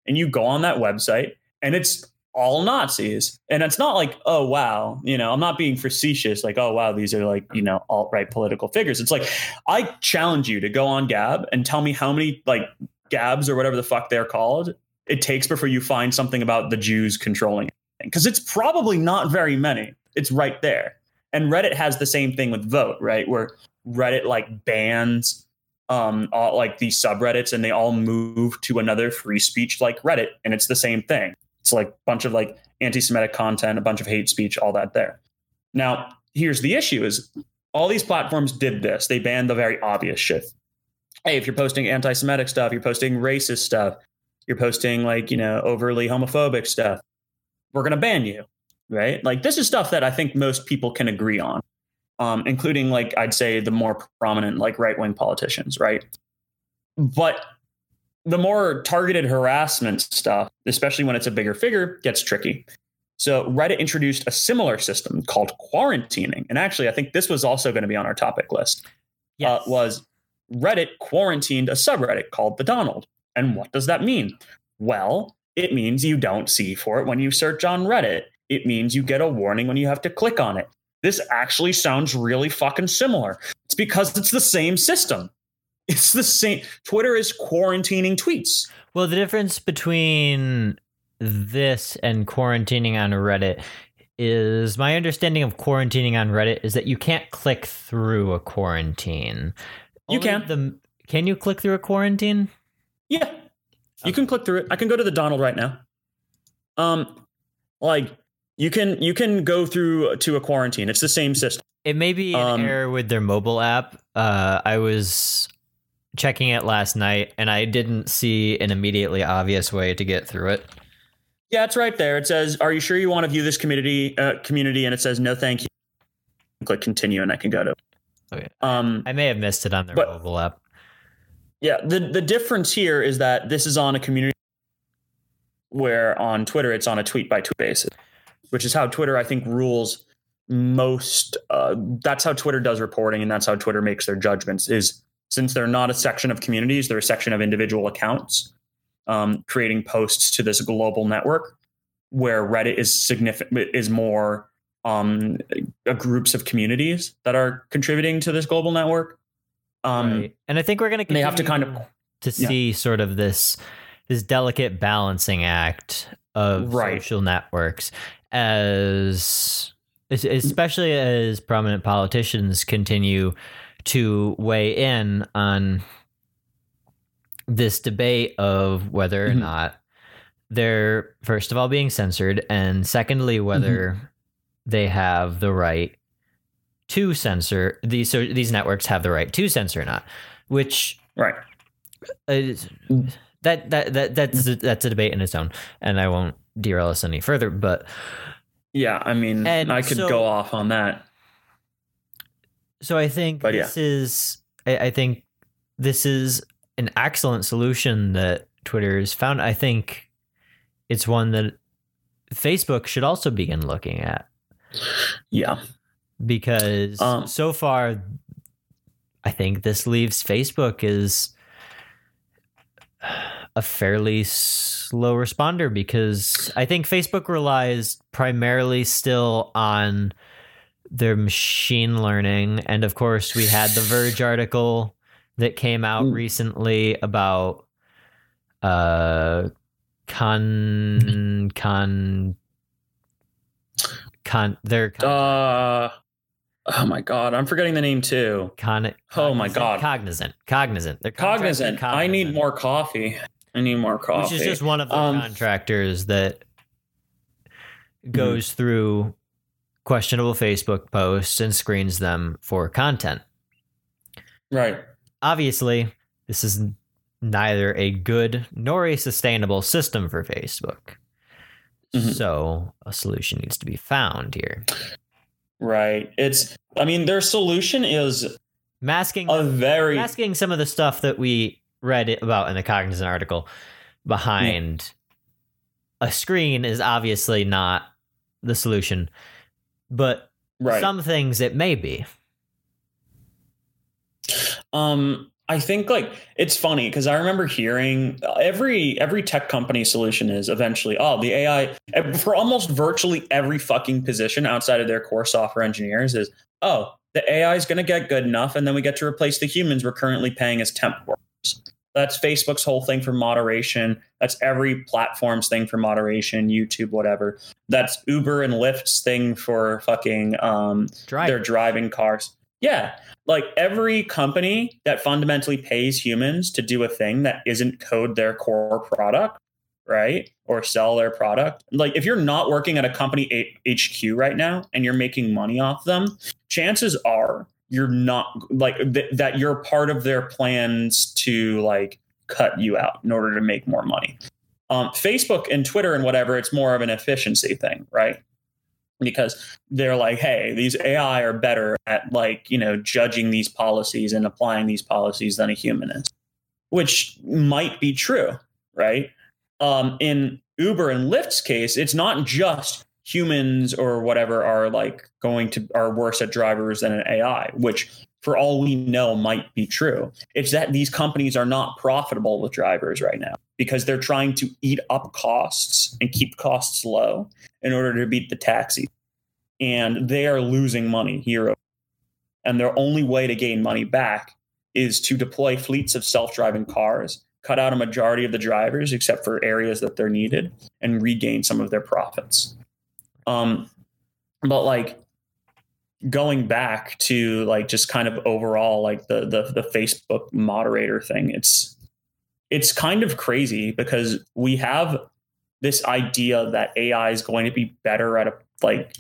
And you go on that website and it's all Nazis. And it's not like, oh, wow, you know, I'm not being facetious, like, oh, wow, these are like, you know, alt right political figures. It's like, I challenge you to go on Gab and tell me how many like Gabs or whatever the fuck they're called it takes before you find something about the Jews controlling it. Because it's probably not very many. It's right there. And Reddit has the same thing with Voat, right? Where Reddit like bans um all, like these subreddits and they all move to another free speech like Reddit and it's the same thing. It's like a bunch of like anti-Semitic content, a bunch of hate speech, all that there. Now, here's the issue is all these platforms did this. They banned the very obvious shit. Hey, if you're posting anti-Semitic stuff, you're posting racist stuff, you're posting like, you know, overly homophobic stuff, we're gonna ban you. right? Like this is stuff that I think most people can agree on, um, including like I'd say the more prominent like right wing politicians, right? But the more targeted harassment stuff, especially when it's a bigger figure, gets tricky. So Reddit introduced a similar system called quarantining, and actually, I think this was also going to be on our topic list. Yes. Uh, was Reddit quarantined a subreddit called the Donald? And what does that mean? Well, it means you don't see for it when you search on Reddit. It means you get a warning when you have to click on it. This actually sounds really fucking similar. It's because it's the same system. It's the same. Twitter is quarantining tweets. Well, the difference between this and quarantining on Reddit is my understanding of quarantining on Reddit is that you can't click through a quarantine. You Only can. The, can you click through a quarantine? Yeah. You can click through it. I can go to the Donald right now. Um like you can you can go through to a quarantine. It's the same system. It may be an Um, error with their mobile app. Uh, I was checking it last night and I didn't see an immediately obvious way to get through it. Yeah, it's right there. It says, "Are you sure you want to view this community uh, community?" and it says, "No, thank you." Click continue and I can go to. Okay. Um I may have missed it on their But- mobile app. yeah, the the difference here is that this is on a community where on Twitter it's on a tweet by tweet basis, which is how Twitter I think rules most uh, that's how Twitter does reporting and that's how Twitter makes their judgments is since they're not a section of communities, they're a section of individual accounts um, creating posts to this global network where Reddit is significant is more um, uh, groups of communities that are contributing to this global network. Um, right. And I think we're going to they have to kind of- to Yeah. see sort of this this delicate balancing act of Right. social networks as especially as prominent politicians continue to weigh in on this debate of whether or Mhm. not they're first of all being censored and secondly whether Mm-hmm. they have the right to censor these so these networks have the right to censor or not which right. is, that that that that's a, that's a debate in its own and i won't derail us any further but Yeah, I mean, I could so- go off on that. So i think But yeah. this is I, I think this is an excellent solution that twitter has found. I think it's one that facebook should also begin looking at. Yeah, because Um, so far i think this leaves facebook as a fairly slow responder because i think facebook relies primarily still on their machine learning and of course we had the verge article that came out Mm. recently about uh con con con their Uh, oh my god, I'm forgetting the name too. Con- Oh my God. Cognizant. Cognizant. They're contracted Cognizant. I need more coffee. I need more coffee. Which is just one of the Um, contractors that Mm-hmm. goes through questionable Facebook posts and screens them for content. right. Obviously, this is neither a good nor a sustainable system for Facebook. Mhm. So a solution needs to be found here. Right. It's. I mean, their solution is Masking a very. asking some of the stuff that we read about in the cognizant article behind a screen is obviously not the solution but Right. some things it may be Um, I think like it's funny because I remember hearing uh, every every tech company solution is eventually oh the AI for almost virtually every fucking position outside of their core software engineers is oh the AI is going to get good enough and then we get to replace the humans we're currently paying as temp workers. That's Facebook's whole thing for moderation. That's every platform's thing for moderation, YouTube, whatever. That's Uber and Lyft's thing for fucking um, drive they're driving cars. Yeah. Like every company that fundamentally pays humans to do a thing that isn't code their core product, right? Or sell their product. Like if you're not working at a company HQ right now and you're making money off them, chances are you're not like th- that you're part of their plans to like cut you out in order to make more money. Um, Facebook and Twitter and whatever, it's more of an efficiency thing, right? because they're like, hey, these AI are better at like, you know, judging these policies and applying these policies than a human is, which might be true, right? Um, in Uber and Lyft's case, it's not just humans or whatever are like going to are worse at drivers than an AI, which for all we know might be true. It's that these companies are not profitable with drivers right now because they're trying to eat up costs and keep costs low in order to beat the taxi. And they are losing money here. And their only way to gain money back is to deploy fleets of self driving cars, cut out a majority of the drivers except for areas that they're needed, and regain some of their profits. Um, but like going back to like just kind of overall like the the the Facebook moderator thing, it's it's kind of crazy because we have this idea that AI is going to be better at a, like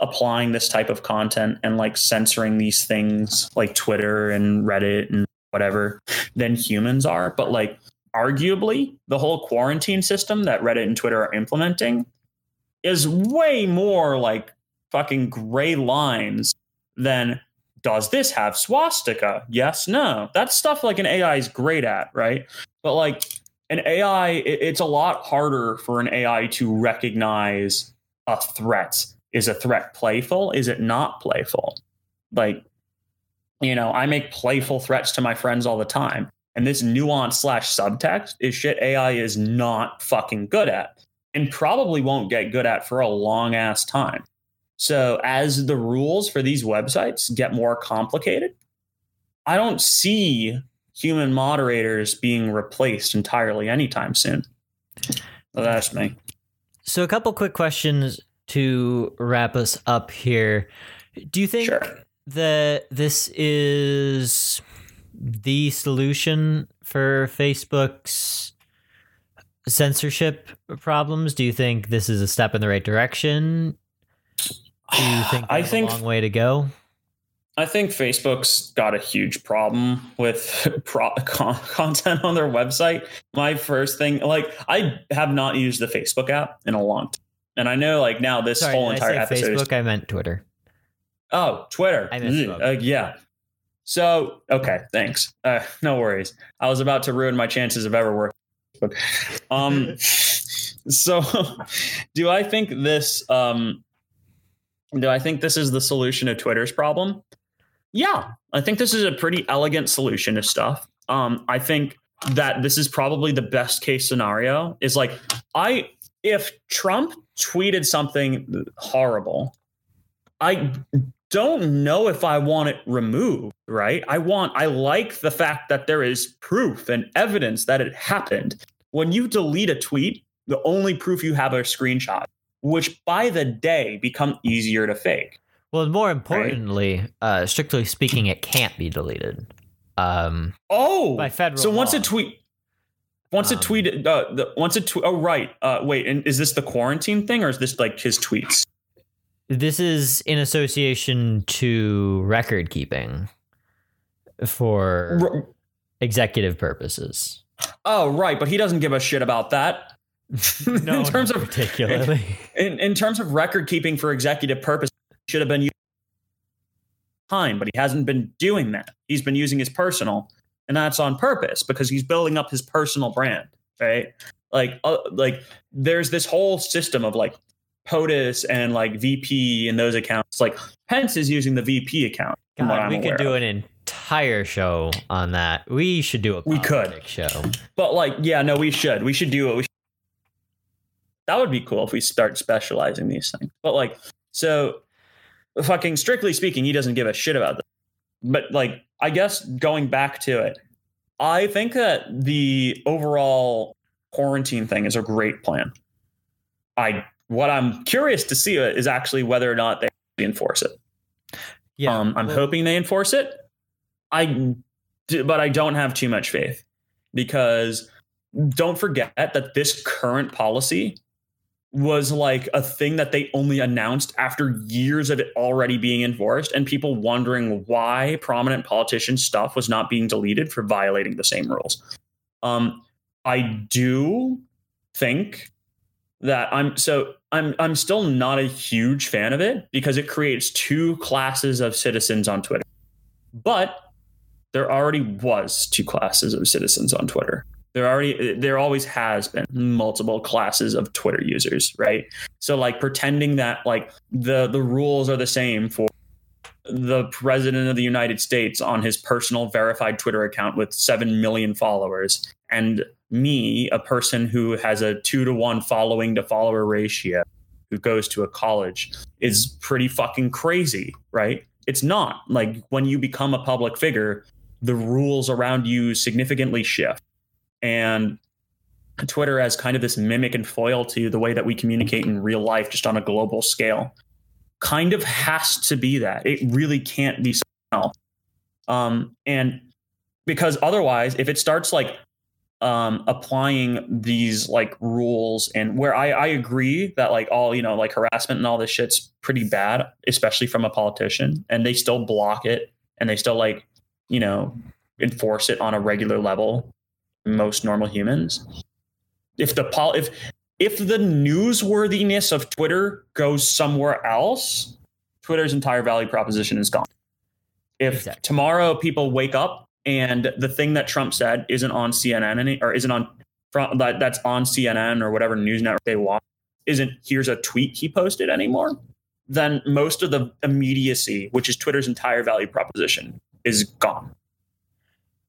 applying this type of content and like censoring these things like Twitter and Reddit and whatever than humans are. But like arguably the whole quarantine system that Reddit and Twitter are implementing is way more like fucking gray lines than does this have swastika? Yes, no. That's stuff like an AI is great at, right? But like an AI, it's a lot harder for an AI to recognize a threat. Is a threat playful? Is it not playful? Like, you know, I make playful threats to my friends all the time. And this nuance slash subtext is shit AI is not fucking good at and probably won't get good at for a long ass time. So, as the rules for these websites get more complicated, I don't see human moderators being replaced entirely anytime soon. So that's me. So, a couple quick questions to wrap us up here. Do you think sure. that this is the solution for Facebook's censorship problems? Do you think this is a step in the right direction? Do you think I think a long way to go? I think Facebook's got a huge problem with pro- con- content on their website. My first thing, like, I have not used the Facebook app in a long time, and I know, like, now this Sorry, whole entire episode. Facebook, is- I meant Twitter. Oh, Twitter. I meant uh, yeah. So, okay, thanks. Uh, no worries. I was about to ruin my chances of ever working. Um, so, do I think this? Um, do I think this is the solution to Twitter's problem? Yeah, I think this is a pretty elegant solution to stuff. Um, I think that this is probably the best case scenario. Is like I if Trump tweeted something horrible, I don't know if I want it removed, right? I want, I like the fact that there is proof and evidence that it happened. When you delete a tweet, the only proof you have are screenshots, which by the day become easier to fake. Well, more importantly, right? uh, strictly speaking, it can't be deleted. Um, oh, by federal. So law. once a tweet, once um, a tweet, uh, the, once a tweet. Oh, right. Uh, wait, and is this the quarantine thing, or is this like his tweets? This is in association to record keeping for R- executive purposes. Oh, right, but he doesn't give a shit about that. no, in terms of particularly in, in terms of record keeping for executive purpose, should have been time, but he hasn't been doing that. He's been using his personal, and that's on purpose because he's building up his personal brand, right? Like, uh, like there's this whole system of like POTUS and like VP and those accounts. Like Pence is using the VP account. God, we could do of. an entire show on that. We should do a we could show. But like, yeah, no, we should. We should do it. We should. That would be cool if we start specializing these things. But like, so fucking strictly speaking, he doesn't give a shit about this. But like, I guess going back to it, I think that the overall quarantine thing is a great plan. I what I'm curious to see is actually whether or not they enforce it. Yeah, um, I'm well, hoping they enforce it. I, but I don't have too much faith because don't forget that this current policy was like a thing that they only announced after years of it already being enforced and people wondering why prominent politician stuff was not being deleted for violating the same rules. Um, I do think that I'm so I'm I'm still not a huge fan of it because it creates two classes of citizens on Twitter. But there already was two classes of citizens on Twitter. There already there always has been multiple classes of Twitter users, right? So like pretending that like the the rules are the same for the president of the United States on his personal verified Twitter account with 7 million followers and me, a person who has a 2 to 1 following to follower ratio who goes to a college is pretty fucking crazy, right? It's not. Like when you become a public figure, the rules around you significantly shift. And Twitter as kind of this mimic and foil to the way that we communicate in real life, just on a global scale. Kind of has to be that. It really can't be something else. Um, and because otherwise, if it starts like um, applying these like rules and where I, I agree that like all you know like harassment and all this shit's pretty bad especially from a politician and they still block it and they still like you know enforce it on a regular level most normal humans if the pol if if the newsworthiness of twitter goes somewhere else twitter's entire value proposition is gone if exactly. tomorrow people wake up and the thing that Trump said isn't on CNN any, or isn't on that that's on CNN or whatever news network they watch isn't here's a tweet he posted anymore, then most of the immediacy, which is Twitter's entire value proposition, is gone.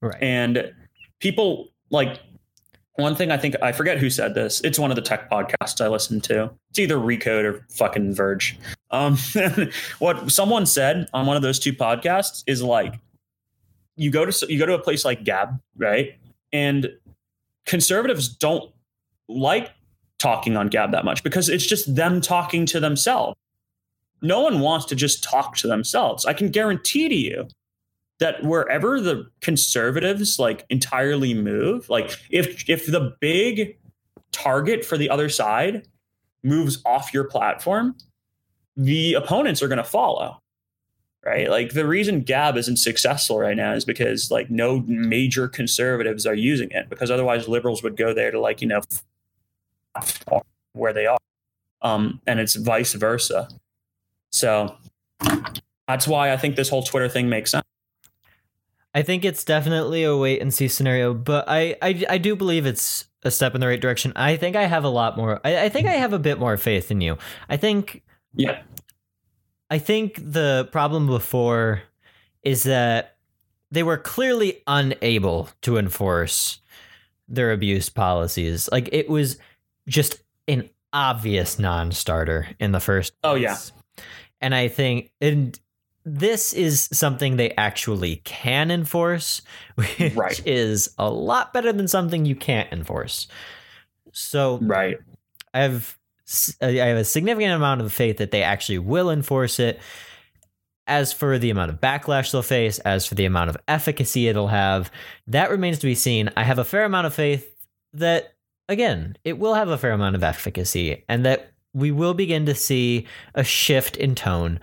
Right. And people like one thing I think I forget who said this. It's one of the tech podcasts I listen to. It's either Recode or fucking Verge. Um, what someone said on one of those two podcasts is like you go to you go to a place like Gab, right? And conservatives don't like talking on Gab that much because it's just them talking to themselves. No one wants to just talk to themselves. I can guarantee to you that wherever the conservatives like entirely move, like if if the big target for the other side moves off your platform, the opponents are going to follow right? Like the reason Gab isn't successful right now is because like no major conservatives are using it because otherwise liberals would go there to like, you know, where they are. Um, and it's vice versa. So that's why I think this whole Twitter thing makes sense. I think it's definitely a wait and see scenario, but I, I, I do believe it's a step in the right direction. I think I have a lot more. I, I think I have a bit more faith in you. I think yeah. I think the problem before is that they were clearly unable to enforce their abuse policies. Like it was just an obvious non-starter in the first. Place. Oh yeah. And I think and this is something they actually can enforce, which right. is a lot better than something you can't enforce. So right. I've I have a significant amount of faith that they actually will enforce it. As for the amount of backlash they'll face, as for the amount of efficacy it'll have, that remains to be seen. I have a fair amount of faith that, again, it will have a fair amount of efficacy and that we will begin to see a shift in tone.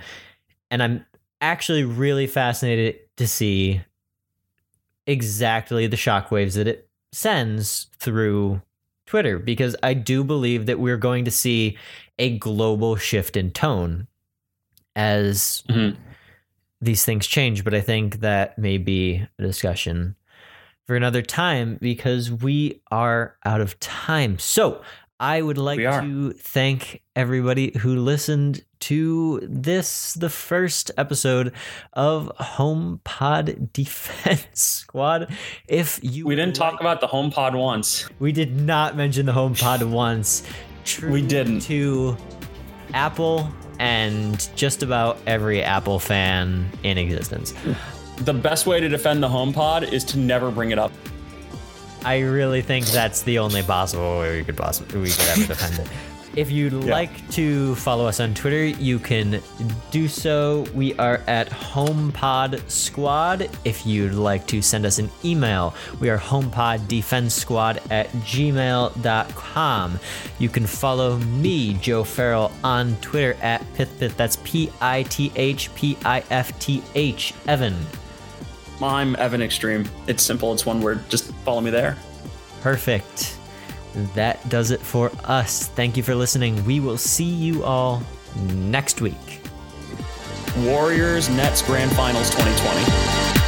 And I'm actually really fascinated to see exactly the shockwaves that it sends through Twitter because I do believe that we're going to see a global shift in tone as mm-hmm. these things change. But I think that may be a discussion for another time because we are out of time. So I would like to thank everybody who listened to this, the first episode of HomePod Defense Squad. If you we didn't like, talk about the HomePod once, we did not mention the HomePod once. True we didn't. To Apple and just about every Apple fan in existence. The best way to defend the HomePod is to never bring it up. I really think that's the only possible way we could possibly we could ever defend it. If you'd yeah. like to follow us on Twitter, you can do so. We are at HomePod Squad. If you'd like to send us an email, we are homepoddefensesquad at gmail.com. You can follow me, Joe Farrell, on Twitter at PithPith. That's P I T H P I F T H. Evan. I'm Evan Extreme. It's simple, it's one word. Just follow me there. Perfect. That does it for us. Thank you for listening. We will see you all next week. Warriors Nets Grand Finals 2020.